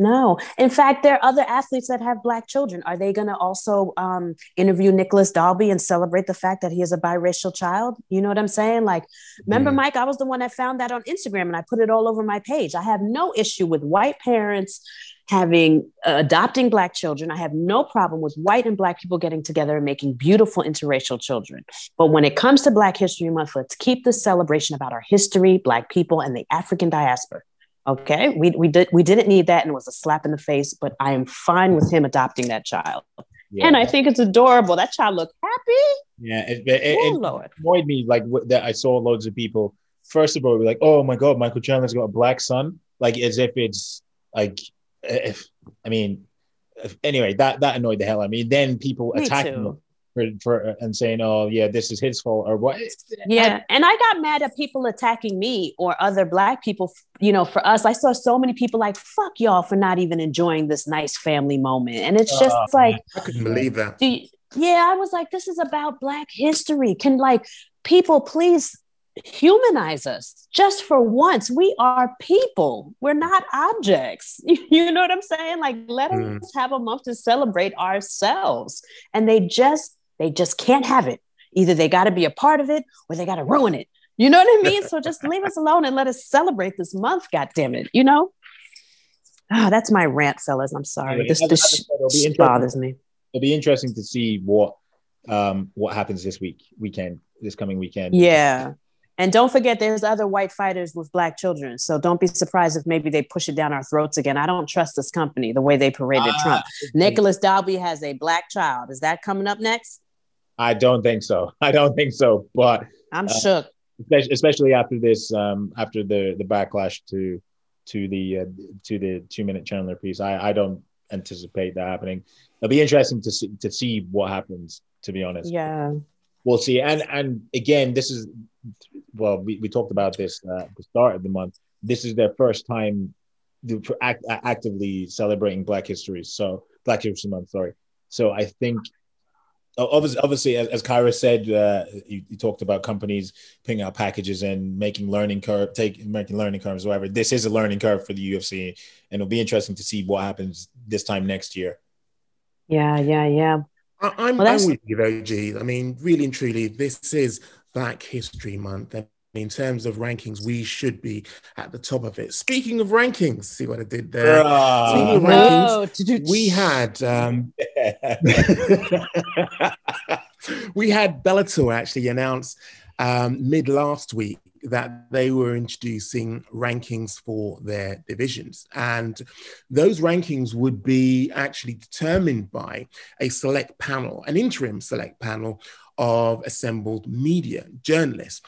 No. In fact, there are other athletes that have Black children. Are they going to also um, interview Nicolas Dalby and celebrate the fact that he is a biracial child? You know what I'm saying? Like, remember, Mm. Mike, I was the one that found that on Instagram and I put it all over my page. I have no issue with white parents having uh, adopting Black children. I have no problem with white and Black people getting together and making beautiful interracial children. But when it comes to Black History Month, let's keep this celebration about our history, Black people, and the African diaspora. Okay, we, we did we didn't need that, and it was a slap in the face. But I am fine with him adopting that child, yeah. and I think it's adorable. That child looked happy. yeah, it, it, it, oh it annoyed me like that. I saw loads of people. First of all, be like, "Oh my god, Michael Chandler's got a black son," like as if it's like, if I mean, if, anyway, that that annoyed the hell out of me. Then people Me attacking for, for and saying, "Oh yeah, this is his fault" or what? yeah. And I got mad at people attacking me or other Black people. You know, for us, I saw so many people like, "Fuck y'all" for not even enjoying this nice family moment, and it's just Oh, like. I couldn't believe that. You, yeah, I was like, this is about Black history. Can like people please humanize us just for once? We are people. We're not objects. *laughs* You know what I'm saying? Like, let Mm. us have a month to celebrate ourselves. And they just they just can't have it. Either they got to be a part of it or they got to ruin it. You know what I *laughs* mean? So just leave us alone and let us celebrate this month. God damn it! You know. Ah, that's my rant, fellas. I'm sorry. This this as said, it'll be sh- bothers me. It'll be interesting to see what um what happens this week, weekend, this coming weekend. Yeah. And don't forget, there's other white fighters with black children. So don't be surprised if maybe they push it down our throats again. I don't trust this company the way they paraded Ah, Trump. Nicolas Dalby has a black child. Is that coming up next? I don't think so. *laughs* I don't think so. But I'm Uh, shook. especially, especially after this, um, after the the backlash to to the uh, to the two minute Chandler piece, I I don't anticipate that happening. It'll be interesting to see to see what happens. To be honest, Yeah. we'll see. And and again, this is well, we, we talked about this uh, at the start of the month. This is their first time act, actively celebrating Black History. So Black History Month, sorry. So I think obviously, obviously as, as Kyra said, uh, you, you talked about companies putting out packages and making learning curve, taking making learning curves, whatever. This is a learning curve for the UFC, and it'll be interesting to see what happens this time next year. Yeah. Yeah. Yeah. I, I'm, Well, I'm with you though, G. I mean, really and truly, this is Black History Month. And in terms of rankings, we should be at the top of it. Speaking of rankings, see what I did there? Speaking of Uh, rankings, Oh, we had um, *laughs* *laughs* we had Bellator actually announce um, mid last week that they were introducing rankings for their divisions. And those rankings would be actually determined by a select panel, an interim select panel of assembled media journalists.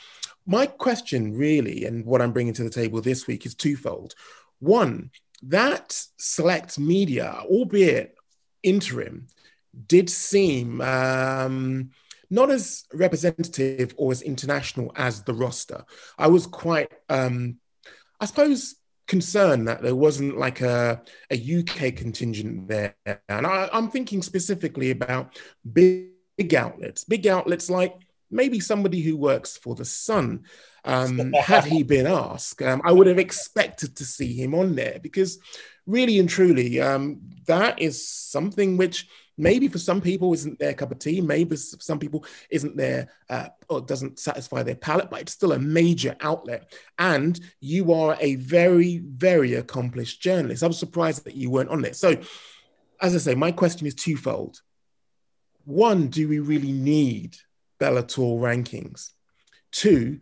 My question, really, and what I'm bringing to the table this week is twofold. One, that select media, albeit interim, did seem um, not as representative or as international as the roster. I was quite, um, I suppose, concerned that there wasn't like a, a UK contingent there. And I, am thinking specifically about big, big outlets, big outlets like maybe somebody who works for the Sun. Um, *laughs* had he been asked, um, I would have expected to see him on there because, really and truly, um, that is something which maybe for some people isn't their cup of tea maybe for some people isn't their uh, or doesn't satisfy their palate but it's still a major outlet. And you are a very very accomplished journalist. I'm surprised that you weren't on there. So as i say my question is twofold. One do we really need bellator rankings two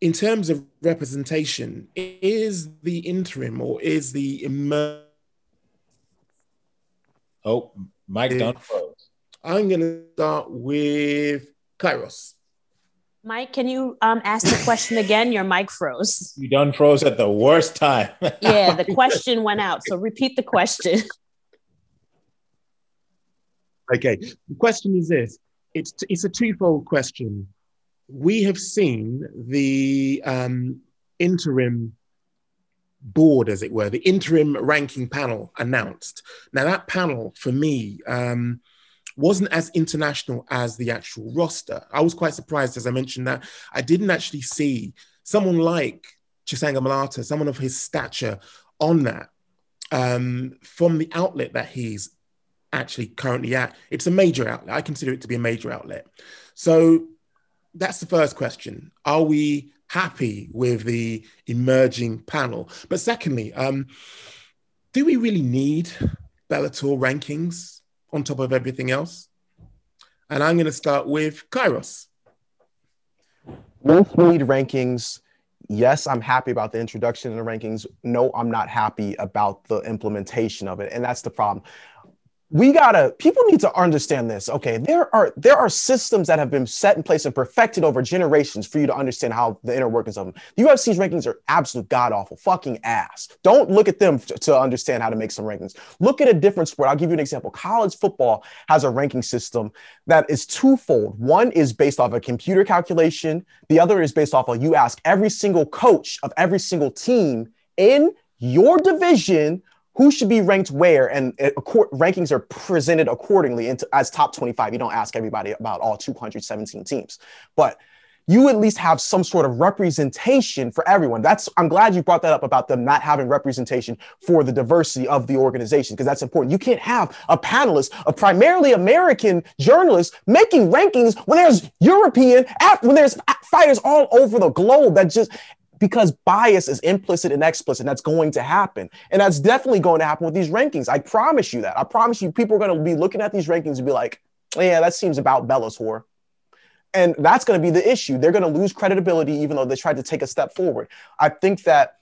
in terms of representation is the interim or is the emer- oh Mike done froze. I'm going to start with Kairos. Mike, can you um, ask the question again? Your mic froze. You done froze at the worst time. *laughs* yeah, the question went out. So repeat the question. Okay, the question is this: it's it's a twofold question. We have seen the um, interim board, as it were, the interim ranking panel announced. Now, that panel for me um, wasn't as international as the actual roster. I was quite surprised, as I mentioned, that I didn't actually see someone like Chisanga Malata, someone of his stature, on that um, from the outlet that he's actually currently at. It's a major outlet. I consider it to be a major outlet. So that's the first question. Are we happy with the emerging panel. But secondly, um, do we really need Bellator rankings on top of everything else? And I'm going to start with Kairos. Most need rankings. Yes, I'm happy about the introduction of the rankings. No, I'm not happy about the implementation of it. And that's the problem we gotta people need to understand this. Okay there are there are systems that have been set in place and perfected over generations for you to understand how the inner workings of them. The ufc's rankings are absolute god awful fucking ass. Don't look at them to, understand how to make some rankings. Look at a different sport. I'll give you an example. College football has a ranking system that is twofold. One is based off a computer calculation. The other is based off of you ask every single coach of every single team in your division who should be ranked where, and uh, it, rankings are presented accordingly into, as top 25. You don't ask everybody about all 217 teams, but you at least have some sort of representation for everyone. That's I'm glad you brought that up about them not having representation for the diversity of the organization because that's important. You can't have a panelist of primarily American journalists making rankings when there's European when there's fighters all over the globe that just because bias is implicit and explicit. And that's going to happen. And that's definitely going to happen with these rankings. I promise you that. I promise you, people are going to be looking at these rankings and be like, yeah, that seems about Bella's whore. And that's going to be the issue. They're going to lose credibility, even though they tried to take a step forward. I think that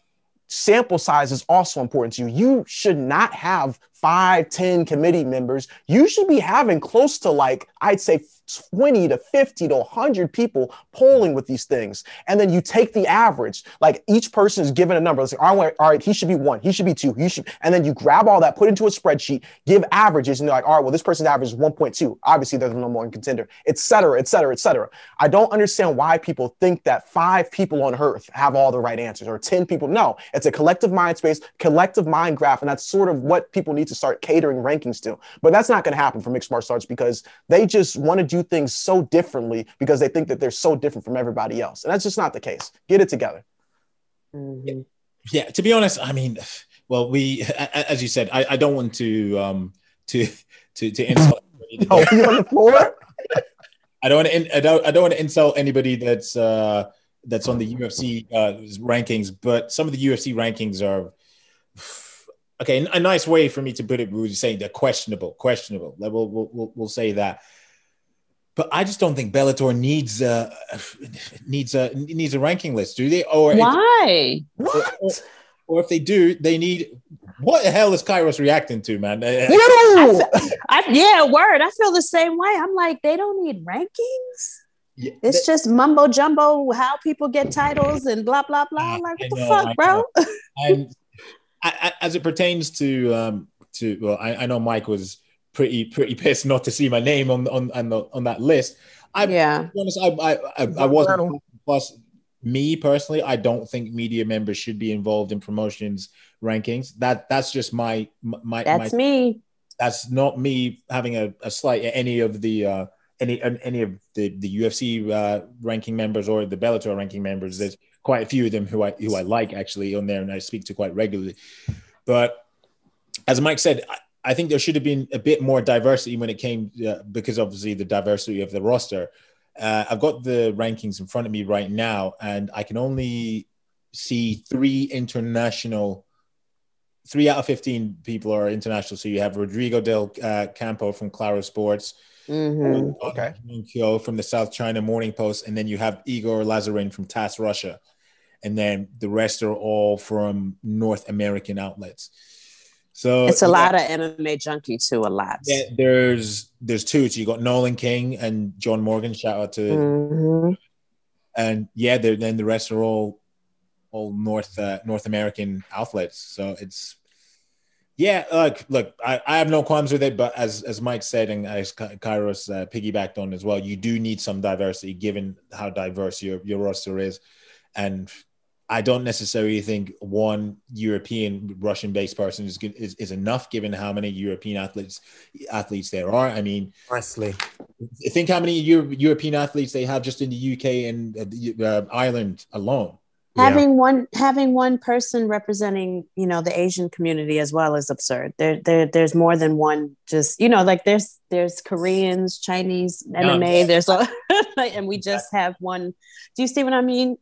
sample size is also important to you. You should not have five, ten committee members. You should be having close to like, I'd say 20 to 50 to 100 people polling with these things. And then you take the average, like each person is given a number. It's like, all right, all right, he should be one, he should be two, he should, and then you grab all that, put into a spreadsheet, give averages, and they're like, all right, well, this person's average is 1.2. Obviously, they're the number one contender, et cetera, et cetera, et cetera. I don't understand why people think that five people on earth have all the right answers or 10 people. No, it's a collective mind space, collective mind graph, and that's sort of what people need to start catering rankings to. But that's not going to happen for mixed martial arts because they just want to do things so differently because they think that they're so different from everybody else. And that's just not the case. Get it together. Mm-hmm. Yeah, to be honest, I mean, well, we, as you said, I, I don't want to, um, to, to, to insult. *laughs* oh, you on the floor? *laughs* I don't want to, I don't, I don't want to insult anybody that's, uh, that's on the UFC uh, rankings, but some of the UFC rankings are okay. A nice way for me to put it was saying they're questionable, questionable. We'll, we'll, we'll say that but I just don't think Bellator needs a needs a needs a ranking list, do they? Or if- Why? What? or, or if they do, they need. What the hell is Kairos reacting to, man? Uh, Ew! I, yeah, word. I feel the same way. I'm like, they don't need rankings. yeah, It's just mumbo jumbo how people get titles and blah blah blah. I- Like, I what the fuck, I bro? *laughs* and I, I, as it pertains to um to well, I, I know Mike was pretty pretty pissed not to see my name on on on, the, on that list. I yeah. to be honest, I I I, I wasn't. Plus, me personally, I don't think media members should be involved in promotions rankings. That that's just my my That's my, me. that's not me having a, a slight any of the uh any any of the the UFC uh, ranking members or the Bellator ranking members. There's quite a few of them who I who I like actually on there and I speak to quite regularly. But as Mike said, I, I think there should have been a bit more diversity when it came uh, because obviously the diversity of the roster. Uh, I've got the rankings in front of me right now, and I can only see three international. Three out of fifteen people are international. So you have Rodrigo del uh, Campo from Claro Sports, hmm Okay. Kyo from the South China Morning Post, and then you have Igor Lazarin from TASS Russia, and then the rest are all from North American outlets. So It's a yeah, lot of MMA junkie too. A lot. Yeah, there's there's two. So you got Nolan King and John Morgan. Shout out to Mhm. and yeah, then the rest are all all North uh, North American outlets. So it's yeah, look, look, I, I have no qualms with it, but as as Mike said and as Kairos uh, piggybacked on as well, you do need some diversity given how diverse your your roster is, and I don't necessarily think one European Russian based person is, is is enough given how many European athletes athletes there are. I mean, Nicely. think how many Euro- European athletes they have just in the UK and uh, the, uh, Ireland alone. Yeah. Having one having one person representing, you know, the Asian community as well is absurd. There, there there's more than one. Just you know, like there's there's Koreans, Chinese, MMA. There's a, *laughs* and we just have one. Do you see what I mean?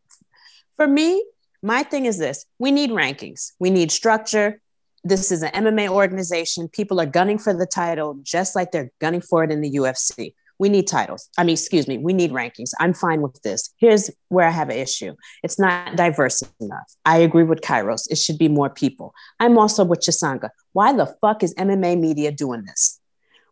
For me, my thing is this: we need rankings. We need structure. This is an MMA organization. People are gunning for the title, just like they're gunning for it in the UFC. We need titles. I mean, excuse me, we need rankings. I'm fine with this. Here's where I have an issue it's not diverse enough. I agree with Kairos. It should be more people. I'm also with Chisanga. Why the fuck is MMA media doing this?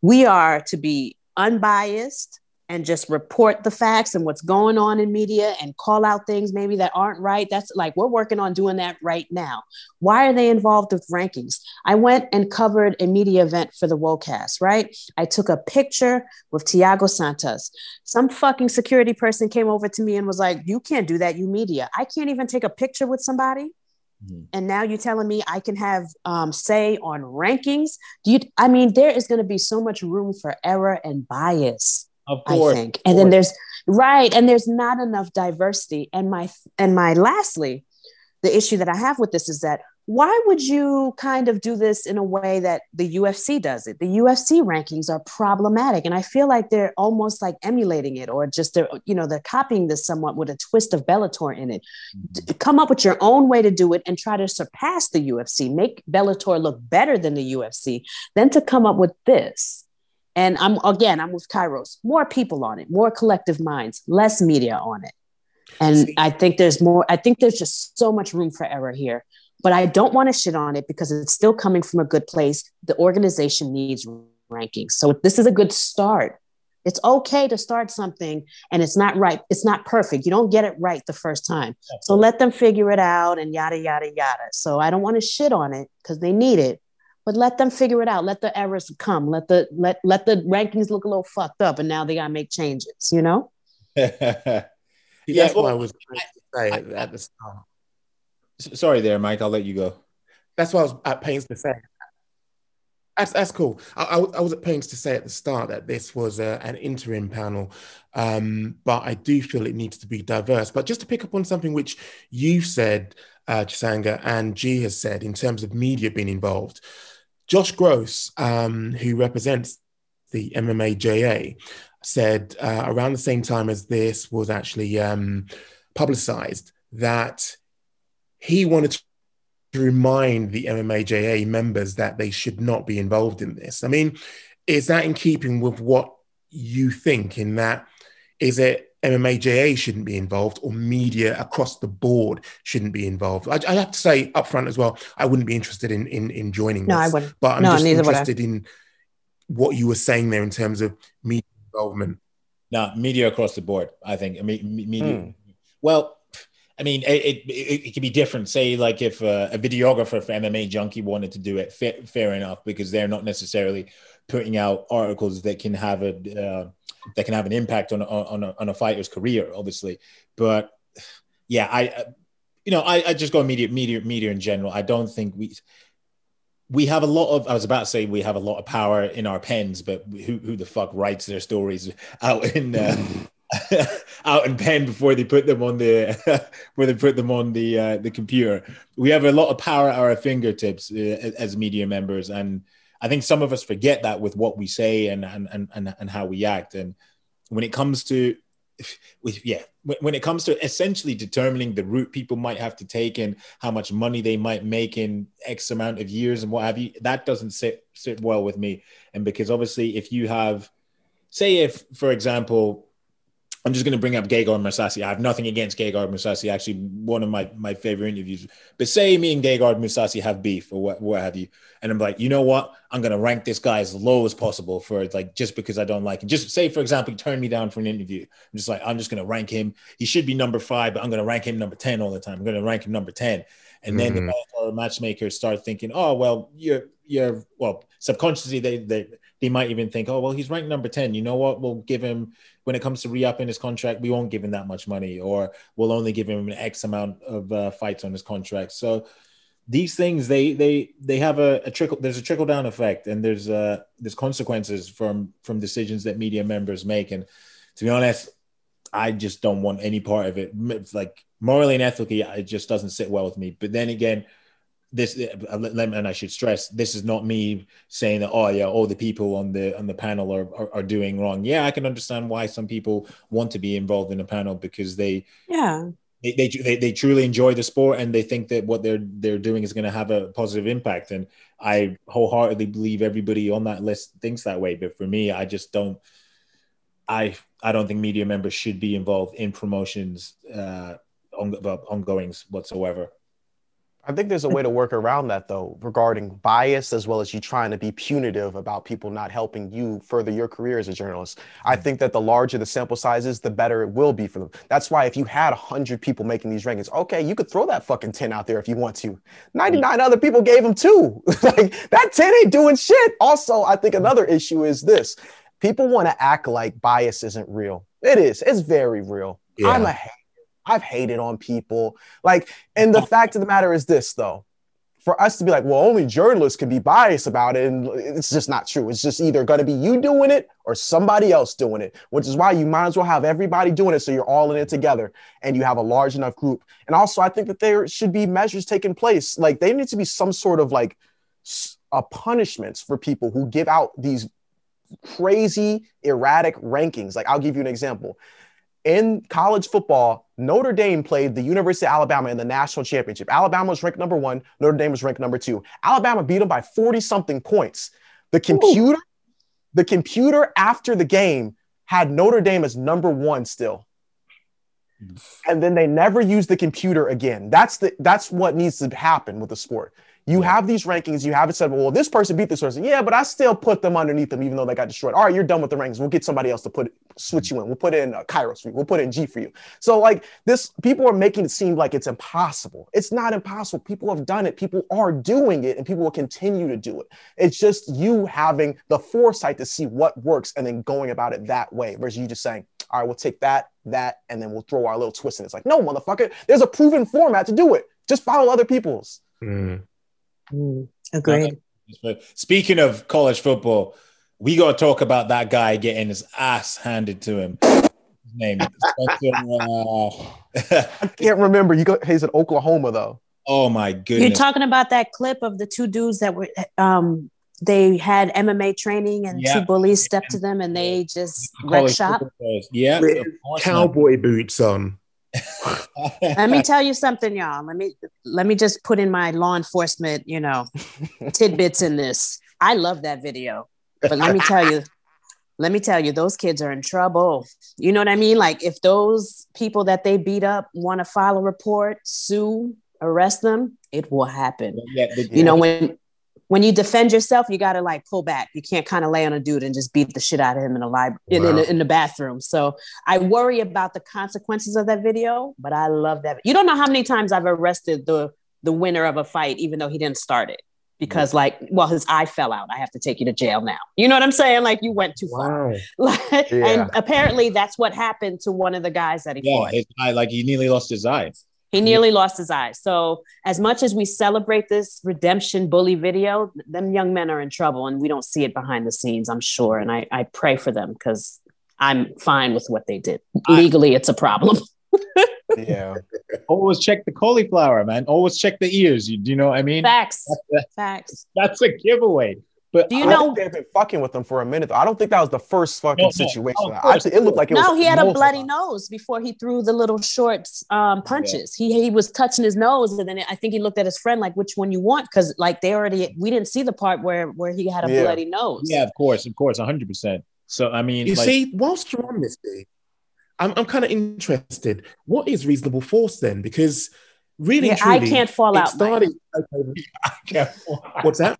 We are to be unbiased and just report the facts and what's going on in media and call out things maybe that aren't right. That's like we're working on doing that right now. Why are they involved with rankings? I went and covered a media event for the WOCAST, right? I took a picture with Thiago Santos. Some fucking security person came over to me and was like, You can't do that, you media. I can't even take a picture with somebody. Mhm. And now you're telling me I can have um, say on rankings? Do you? I mean, there is going to be so much room for error and bias. Of I course, think. And then there's right, and there's not enough diversity. And my and my lastly, the issue that I have with this is that why would you kind of do this in a way that the UFC does it? The UFC rankings are problematic, and I feel like they're almost like emulating it, or just they're you know they're copying this somewhat with a twist of Bellator in it. Mm-hmm. D- Come up with your own way to do it and try to surpass the UFC, make Bellator look better than the UFC, than to come up with this. And I'm again, I'm with Kairos. More people on it, more collective minds, less media on it. And I think there's more, I think there's just so much room for error here. But I don't want to shit on it because it's still coming from a good place. The organization needs rankings. So this is a good start. It's okay to start something and it's not right. It's not perfect. You don't get it right the first time. So let them figure it out and yada, yada, yada. So I don't want to shit on it because they need it but let them figure it out. Let the errors come. Let the let let the rankings look a little fucked up, and now they gotta make changes. You know? *laughs* yeah. That's well, what I was trying to say at- at the start. sorry there, Mike. I'll let you go. That's what I was at pains to say. That's, that's cool. I, I, was- I was at pains to say at the start that this was a, an interim panel, um, but I do feel it needs to be diverse. But just to pick up on something which you've said, uh, Chisanga, and G has said in terms of media being involved, Josh Gross, um, who represents the MMAJA, said uh, around the same time as this was actually um, publicized that he wanted to remind the MMAJA members that they should not be involved in this. I mean, is that in keeping with what you think in that is it MMAJA shouldn't be involved or media across the board shouldn't be involved. I, I have to say up front as well, I wouldn't be interested in in, in joining No, this, I wouldn't. but I'm No, just neither would I. interested in what you were saying there in terms of media involvement. No, media across the board. I think. I mean, media. Hmm. Well, I mean, it, it, it, it could be different. Say, like if uh, a videographer for MMA Junkie wanted to do it, fair, fair enough, because they're not necessarily putting out articles that can have a uh, that can have an impact on on a, on a fighter's career, obviously. But yeah, I, uh, you know, I, I just go media, media, media in general. I don't think we we have a lot of. I was about to say we have a lot of power in our pens, but who who the fuck writes their stories out in? Uh, *laughs* out in pen before they put them on the *laughs* before they put them on the uh, the computer. We have a lot of power at our fingertips uh, as media members, and I think some of us forget that with what we say and and and and, how we act. And when it comes to with yeah when it comes to essentially determining the route people might have to take and how much money they might make in x amount of years and what have you that doesn't sit sit well with me and because obviously if you have say if for example I'm just going to bring up Gegard Mousasi. I have nothing against Gegard Mousasi. Actually, one of my, my favorite interviews. But say me and Gegard Mousasi have beef or what, what have you, and I'm like, you know what? I'm going to rank this guy as low as possible for like just because I don't like him. Just say, for example, he turned me down for an interview. I'm just like, I'm just going to rank him. He should be number five, but I'm going to rank him number ten all the time. I'm going to rank him number ten. And then Mhm. the matchmakers start thinking, oh well, you're you're well subconsciously they they they might even think, oh well, he's ranked number ten. You know what? We'll give him when it comes to re-upping his contract, we won't give him that much money, or we'll only give him an X amount of uh, fights on his contract. So these things they they they have a, a trickle. There's a trickle down effect, and there's uh there's consequences from from decisions that media members make. And to be honest, I just don't want any part of it. It's like morally and ethically, it just doesn't sit well with me. But then again, this uh, and I should stress this is not me saying that oh yeah all the people on the on the panel are, are are doing wrong. Yeah, I can understand why some people want to be involved in a panel because they Yeah. they, they, they, they truly enjoy the sport and they think that what they're they're doing is going to have a positive impact and i wholeheartedly believe everybody on that list thinks that way but for me i just don't i i don't think media members should be involved in promotions uh on, ongoings whatsoever I think there's a way to work around that though, regarding bias as well as you trying to be punitive about people not helping you further your career as a journalist. I mm. think that the larger the sample sizes, the better it will be for them. That's why if you had 100 people making these rankings, okay, you could throw that fucking 10 out there if you want to. 99 mm. other people gave them two. *laughs* like that 10 ain't doing shit. Also, I think mm. another issue is this people want to act like bias isn't real. It is, it's very real. Yeah. I'm a hater. I've hated on people. Like, and the fact of the matter is this, though. For us to be like, well, only journalists can be biased about it, and it's just not true. It's just either going to be you doing it or somebody else doing it, which is why you might as well have everybody doing it so you're all in it together and you have a large enough group. And also, I think that there should be measures taking place. Like, there needs to be some sort of like uh, punishments for people who give out these crazy, erratic rankings. Like, I'll give you an example in college football, Notre Dame played the University of Alabama in the national championship. Alabama was ranked number one, Notre Dame was ranked number two. Alabama beat them by 40 something points. The computer, the computer after the game had Notre Dame as number one still. And then they never used the computer again. That's the that's what needs to happen with the sport. You have these rankings, you have it said, well, this person beat this person. Yeah, but I still put them underneath them, even though they got destroyed. All right, you're done with the rankings. We'll get somebody else to put switch you in. We'll put in uh, Kairos for you. We'll put in G for you. So, like this, people are making it seem like it's impossible. It's not impossible. People have done it. People are doing it, and people will continue to do it. It's just you having the foresight to see what works and then going about it that way, versus you just saying, all right, we'll take that, that, and then we'll throw our little twist in. It's like, no, motherfucker, there's a proven format to do it. Just follow other people's. Mm. Mm, agreed. speaking of college football we got to talk about that guy getting his ass handed to him his name Spencer, uh, I can't remember. You got he's in Oklahoma though. oh my goodness! You're talking about that clip of the two dudes that were um they had MMA training and Yeah. two bullies stepped to them and they just wrecked college shop. yeah With of course Cowboy boots on. Let me tell you something, y'all. Let me let me just put in my law enforcement, you know, *laughs* tidbits in this. I love that video. But let me tell you, let me tell you, those kids are in trouble. You know what I mean? Like if those people that they beat up want to file a report, sue, arrest them, it will happen. Yeah, You know, when when you defend yourself, you got to like pull back. You can't kind of lay on a dude and just beat the shit out of him in a library in, in, in the bathroom. So I worry about the consequences of that video, but I love that. You don't know how many times I've arrested the the winner of a fight, even though he didn't start it. Because mm. like, well, his eye fell out. I have to take you to jail now. You know what I'm saying? Like you went too far. Wow. *laughs* Like, Yeah. And apparently that's what happened to one of the guys that he yeah, fought. his eye, like he nearly lost his eye. He nearly lost his eye. So, as much as we celebrate this redemption bully video, them young men are in trouble and we don't see it behind the scenes, I'm sure. And I, I pray for them because I'm fine with what they did. I- Legally, it's a problem. *laughs* Yeah. Always check the cauliflower, man. Always check the ears. You do you know what I mean? Facts. That's, Facts. that's a giveaway. But Do you I know? they've been fucking with him for a minute. Though. I don't think that was the first fucking No, no. situation. Oh, of Actually, it looked like it was. No, he had a multiple. bloody nose before he threw the little short um, punches. He he was touching his nose, and then I think he looked at his friend like, "Which one you want?" Because like they already, we didn't see the part where where he had a Yeah. bloody nose. yeah, of course, of course, hundred percent. So I mean, You like, see, whilst you're on this, Steve, I'm, I'm kind of interested. What is reasonable force then? Because really, Your truly, eye can't fall it out. Mike. started. *laughs* *laughs* What's that?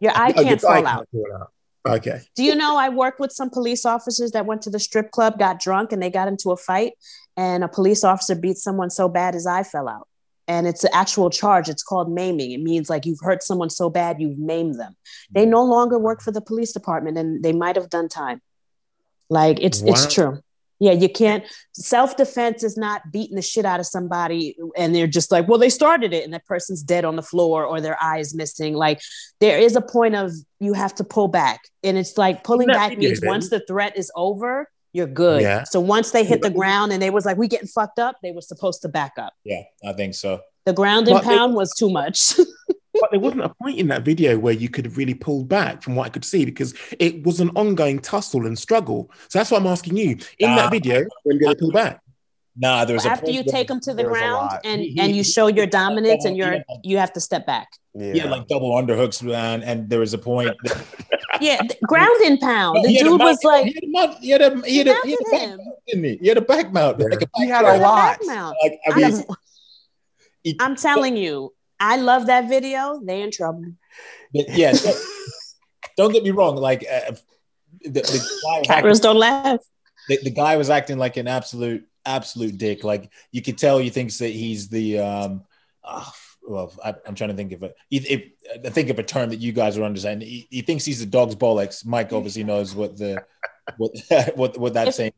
Your eye *laughs* Oh, can't fall out. out. Okay. Do you know I worked with some police officers that went to the strip club, got drunk, and they got into a fight, and a police officer beat someone so bad his eye fell out. And it's an actual charge. It's called maiming. It means like you've hurt someone so bad you've maimed them. They no longer work for the police department, and they might have done time. Like it's Wow. it's true. Yeah, you can't. Self defense is not beating the shit out of somebody, and they're just like, well, they started it, and that person's dead on the floor or their eye is missing. Like there is a point of you have to pull back, and it's like pulling that back means once the threat is over, you're good. Yeah. So once they hit the ground and they was like, we getting fucked up, they were supposed to back up. yeah, I think so. The ground and But they- pound was too much. *laughs* But there wasn't a point in that video where you could have really pulled back from what I could see because it was an ongoing tussle and struggle. So that's what I'm asking you. In Ah. that video, when did they pull back? Nah, there was a After you take them to the there was a ground and He- he- and you show your dominance and you're you have to step back. Yeah. he had like double underhooks, man, and there was a point. *laughs* Yeah, th- ground and pound. The had a dude mount- was like, he had a mount- he had a he had a, he had a back him. mount, didn't he? He had a back mount. Yeah. Like a He had a lot. Like I I mean, I'm telling you, I love that video. They in trouble. But yeah, don't, don't get me wrong. Like uh, the, the, guy was acting, don't laugh. the, the guy was acting like an absolute absolute dick. Like you could tell he thinks that he's the um. ah, well, I, I'm trying to think of it. If, if, I think of a term that you guys are understanding. He, he thinks he's the dog's bollocks. Mike obviously knows what the what *laughs* what what that's saying.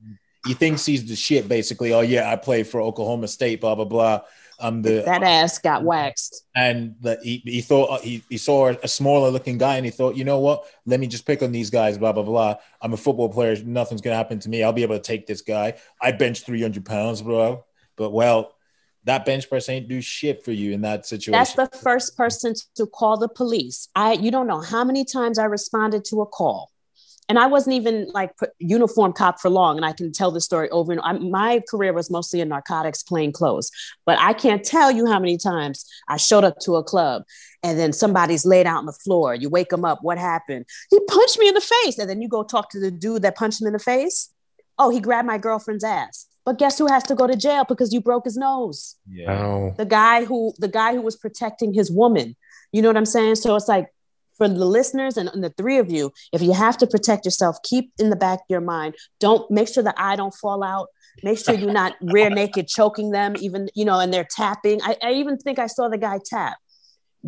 He thinks he's the shit. Basically, oh yeah, I play for Oklahoma State. Blah blah blah. I'm the That ass got waxed. and that he, he thought uh, he, he saw a smaller looking guy and he thought you know what? Let me just pick on these guys blah blah blah. I'm a football player. Nothing's gonna happen to me. I'll be able to take this guy. I bench 300 pounds bro. But well that bench press ain't do shit for you in that situation That's the first person to call the police. I you don't know how many times I responded to a call. And I wasn't even like put- uniform cop for long, and I can tell the story over and I, my career was mostly in narcotics, plain clothes. But I can't tell you how many times I showed up to a club, and then somebody's laid out on the floor. You wake them up. What happened? He punched me in the face, and then you go talk to the dude that punched him in the face. Oh, he grabbed my girlfriend's ass. But guess who has to go to jail because you broke his nose? yeah Oh, the guy who the guy who was protecting his woman you know what i'm saying so it's like for the listeners and, and the three of you if you have to protect yourself keep in the back of your mind. Don't make sure the eye don't fall out. Make sure you're not *laughs* rear naked choking them even you know and they're tapping. I, I even think i saw the guy tap.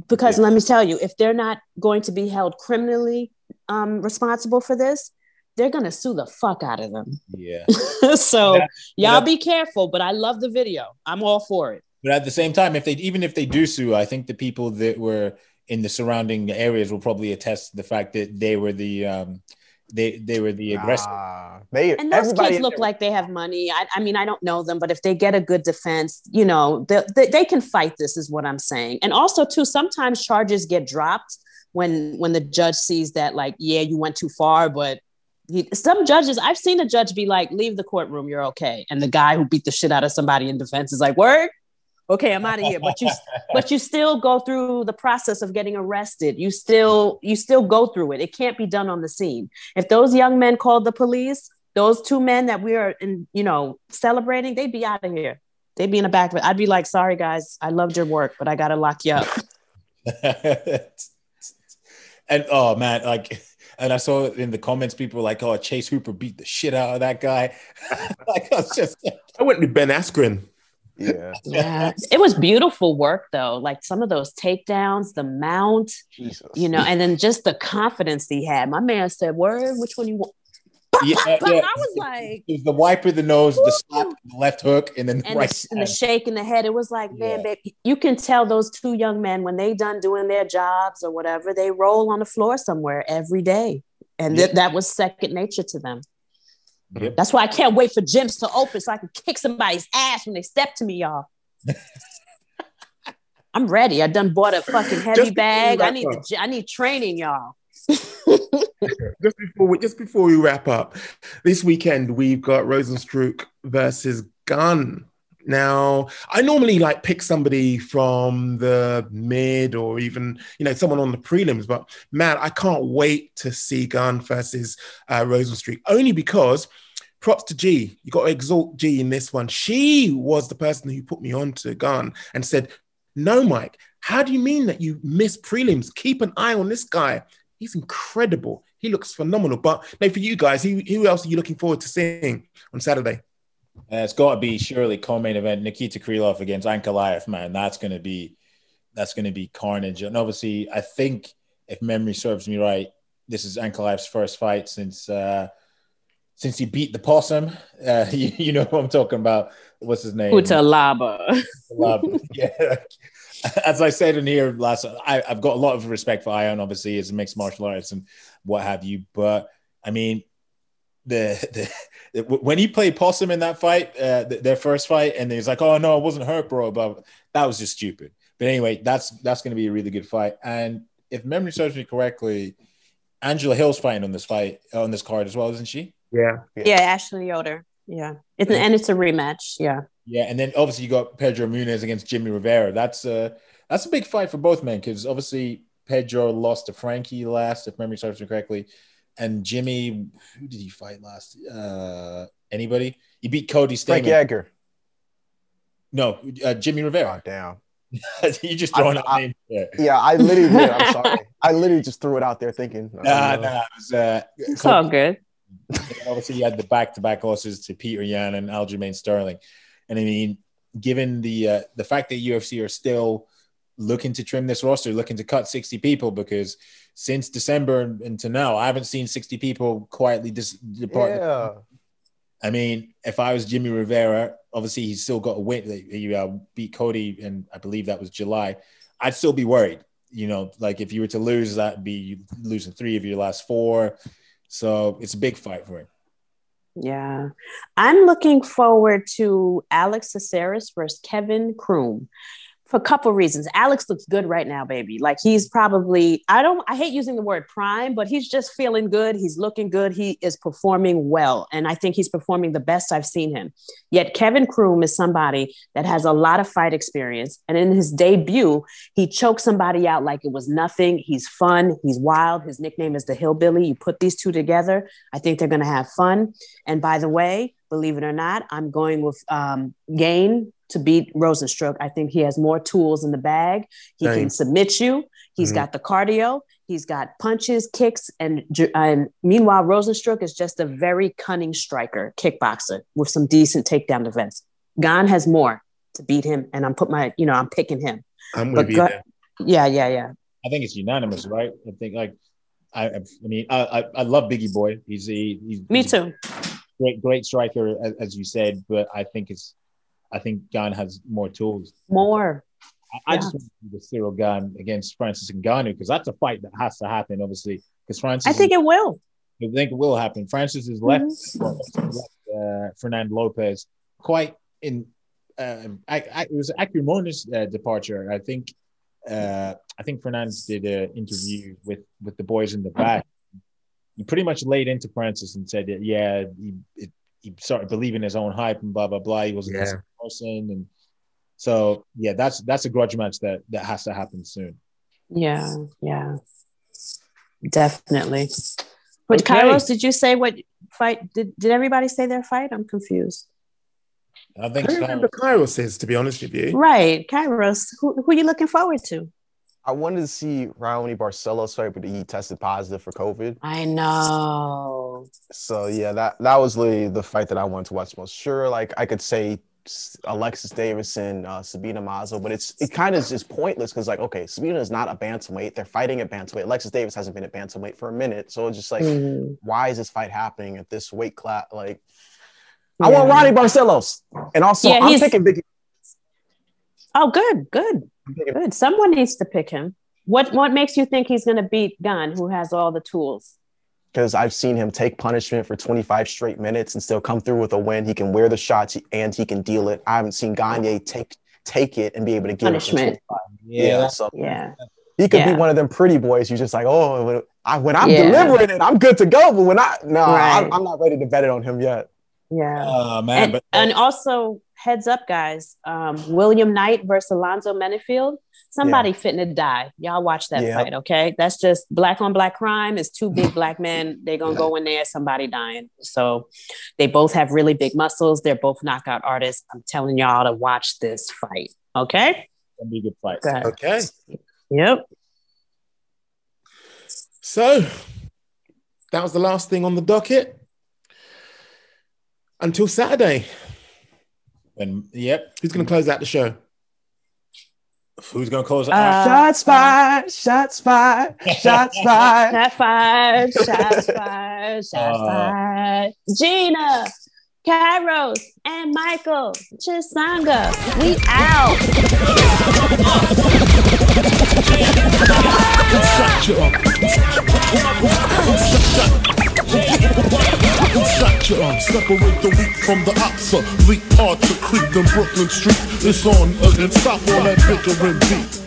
Because let me tell you if they're not going to be held criminally um, responsible for this they're going to sue the fuck out of them. Yeah. *laughs* So Yeah. y'all Yeah. be careful but i love the video. I'm all for it. But at the same time if they even if they do sue i think the people that were in the surrounding areas will probably attest to the fact that they were the um they they were the aggressor Ah, they and those kids look there- like they have money. I, I mean, I don't know them, but if they get a good defense, you know, they, they, they can fight this, is what I'm saying. And also, too, sometimes charges get dropped when when the judge sees that, like, yeah, you went too far. But he, some judges, I've seen a judge be like, leave the courtroom, you're okay. And the guy who beat the shit out of somebody in defense is like, word, Okay, I'm out of here. But you but you still go through the process of getting arrested. You still you still go through it. It can't be done on the scene. If those young men called the police, those two men that we are in, you know, celebrating, they'd be out of here. They'd be in the back of it. I'd be like, sorry guys, I loved your work, but I gotta lock you up. *laughs* and oh man, like, and I saw in the comments people were like, "Oh, Chase Hooper beat the shit out of that guy." *laughs* like, I was just, I went with Ben Askren. Yeah. yeah. It was beautiful work though. Like some of those takedowns, the mount, Jesus. you know, and then just the confidence he had. My man said, Word, which one you want? yeah, But yeah. I was like, It was the wiper, of the nose, the slap, the left hook, and then the and, right. the, and the shake in the head. It was like, man, babe, you can tell those two young men when they done doing their jobs or whatever, they roll on the floor somewhere every day. And th- that was second nature to them. Yep. That's why I can't wait for gyms to open so I can kick somebody's ass when they step to me, y'all. *laughs* I'm ready. I done bought a fucking heavy bag. I need the, I need training, y'all. *laughs* just before we just before we wrap up, this weekend we've got Rozenstruik versus Gane. Now, I normally like pick somebody from the mid or even you know someone on the prelims, but man, I can't wait to see Gane versus uh, Rozenstruik only because. Props to G. You got to exalt G in this one. She was the person who put me on to Gane and said, "No, Mike. How do you mean that you miss prelims? Keep an eye on this guy. He's incredible. He looks phenomenal. But no, for you guys, who, who else are you looking forward to seeing on Saturday? Uh, it's got to be surely co-main event Nikita Krylov against Ankalaev, man. That's going to be that's going to be carnage. And obviously, I think if memory serves me right, this is Ankalaev's first fight since uh, since he beat the possum. Uh, *laughs* you, you know who I'm talking about. What's his name? Cutelaba. Love. *laughs* yeah. As I said in here last, I, I've got a lot of respect for Ion, obviously, as a mixed martial artist and what have you. But I mean, the, the when he played Possum in that fight, uh, th- their first fight, and he's like, "Oh no, I wasn't hurt, bro," but that was just stupid. But anyway, that's that's going to be a really good fight. And if memory serves me correctly, Angela Hill's fighting on this fight on this card as well, isn't she? Yeah. yeah, Ashley Yoder. Yeah. It's, and it's a rematch. Yeah. Yeah, and then obviously you got Pedro Munhoz against Jimmy Rivera. That's a that's a big fight for both men because obviously Pedro lost to Frankie last, if memory serves me correctly, and Jimmy, who did he fight last? Uh, anybody? He beat Cody Frank Stamann. Edgar. No, uh, Jimmy Oh, Rivera. damn. *laughs* you just throwing I- out I- names there. Yeah, I literally did. I'm *laughs* sorry. I literally just threw it out there thinking. oh, Nah, no. nah, it was, uh, It's all good. Obviously, you had the back-to-back losses to Petr Yan and Aljamain Sterling. And I mean, given the uh, the fact that UFC are still looking to trim this roster, looking to cut 60 people, because since December until now, I haven't seen 60 people quietly dis- depart. Yeah. I mean, if I was Jimmy Rivera, obviously he's still got a win. He uh, beat Cody, and I believe that was July. I'd still be worried. You know, like if you were to lose, that'd be losing three of your last four. So it's a big fight for him. Yeah. I'm looking forward to Alex Caceres versus Kevin Croom for a couple reasons. Alex looks good right now, baby. Like he's probably, I don't, I hate using the word prime, but he's just feeling good. He's looking good. He is performing well. And I think he's performing the best I've seen him. Yet Kevin Croom is somebody that has a lot of fight experience. And in his debut, he choked somebody out like it was nothing. He's fun. He's wild. His nickname is the Hillbilly. You put these two together, I think they're going to have fun. And by the way, believe it or not, I'm going with um, Gane to beat Rozenstruik. I think he has more tools in the bag. He Same. can submit you. He's Mhm. got the cardio. He's got punches, kicks, and and meanwhile, Rozenstruik is just a very cunning striker, kickboxer with some decent takedown defense. Gane has more to beat him, and I'm put my, you know, I'm picking him. I'm But with you go- there. Yeah, yeah, yeah. I think it's unanimous, right? I think like I, I I mean I, I I love Biggie Boy. He's a he's Me he's a too. great great striker as, as you said, but I think it's I think Gane has more tools. More. I, I just want to see the Ciryl Gane against Francis Ngannou because that's a fight that has to happen, obviously. Because Francis, I think it will. I think it will happen. Francis is left, Mm-hmm. left uh, Fernand Lopez quite in. Uh, I, I, it was an acrimonious uh, departure. I think. Uh, I think Fernandez did an interview with with the boys in the back. He pretty much laid into Francis and said that yeah, he it, he started believing his own hype and blah blah blah. He wasn't Yeah. The same person, and So yeah, that's that's a grudge match that that has to happen soon. Yeah, yeah, definitely. But Okay. Kairos, did you say what fight? Did did everybody say their fight? I'm confused. I I think don't so. remember Cairo says, to be honest with you. Right, Kairos. Who who are you looking forward to? I wanted to see Raoni Barcelos fight, but he tested positive for COVID. I know. So yeah, that that was really the fight that I wanted to watch most. Sure, like I could say s- Alexis Davison, uh, Sabina Mazo, but it's it kind of is just pointless because like okay, Sabina is not a bantamweight. They're fighting at bantamweight. Alexis Davis hasn't been at bantamweight for a minute, so it's just like Mhm. why is this fight happening at this weight class? Like I want Raoni Barcelos, and also Yeah, I'm he's- picking Biggie. Oh, good, good, good. Someone needs to pick him. What what makes you think he's going to beat Gane, who has all the tools? Because I've seen him take punishment for 25 straight minutes and still come through with a win. He can wear the shots and he can deal it. I haven't seen Gane take take it and be able to give it. Punishment. 25. Yeah, Yeah, so Yeah, he could Yeah. be one of them pretty boys. You're just like, oh, when, I, when I'm Yeah. delivering it, I'm good to go. But when I no, Right. I'm, I'm not ready to bet it on him yet. yeah. oh man, and, but and also heads up guys um, william knight versus alonzo Menifield. Somebody fitting to die y'all watch that Yeah. fight okay that's just black on black crime it's two big black men they're gonna go in there somebody dying so they both have really big muscles they're both knockout artists i'm telling y'all to watch this fight okay it's gonna be a good fight. Go. Okay. yep So that was the last thing on the docket. Until Saturday. And yep, Who's going to close out the show? Who's gonna close it? Uh, Shots fired, shots fired, shots *laughs* fired. Shot fired, shots fired, shots Uh. fired. Gina, Kairos, and Michael Chisanga. We out. Shut you up. Separate the weak from the oxa. Bleak parts of Creek and Brooklyn Street. It's on again. Stop all that bickering beat.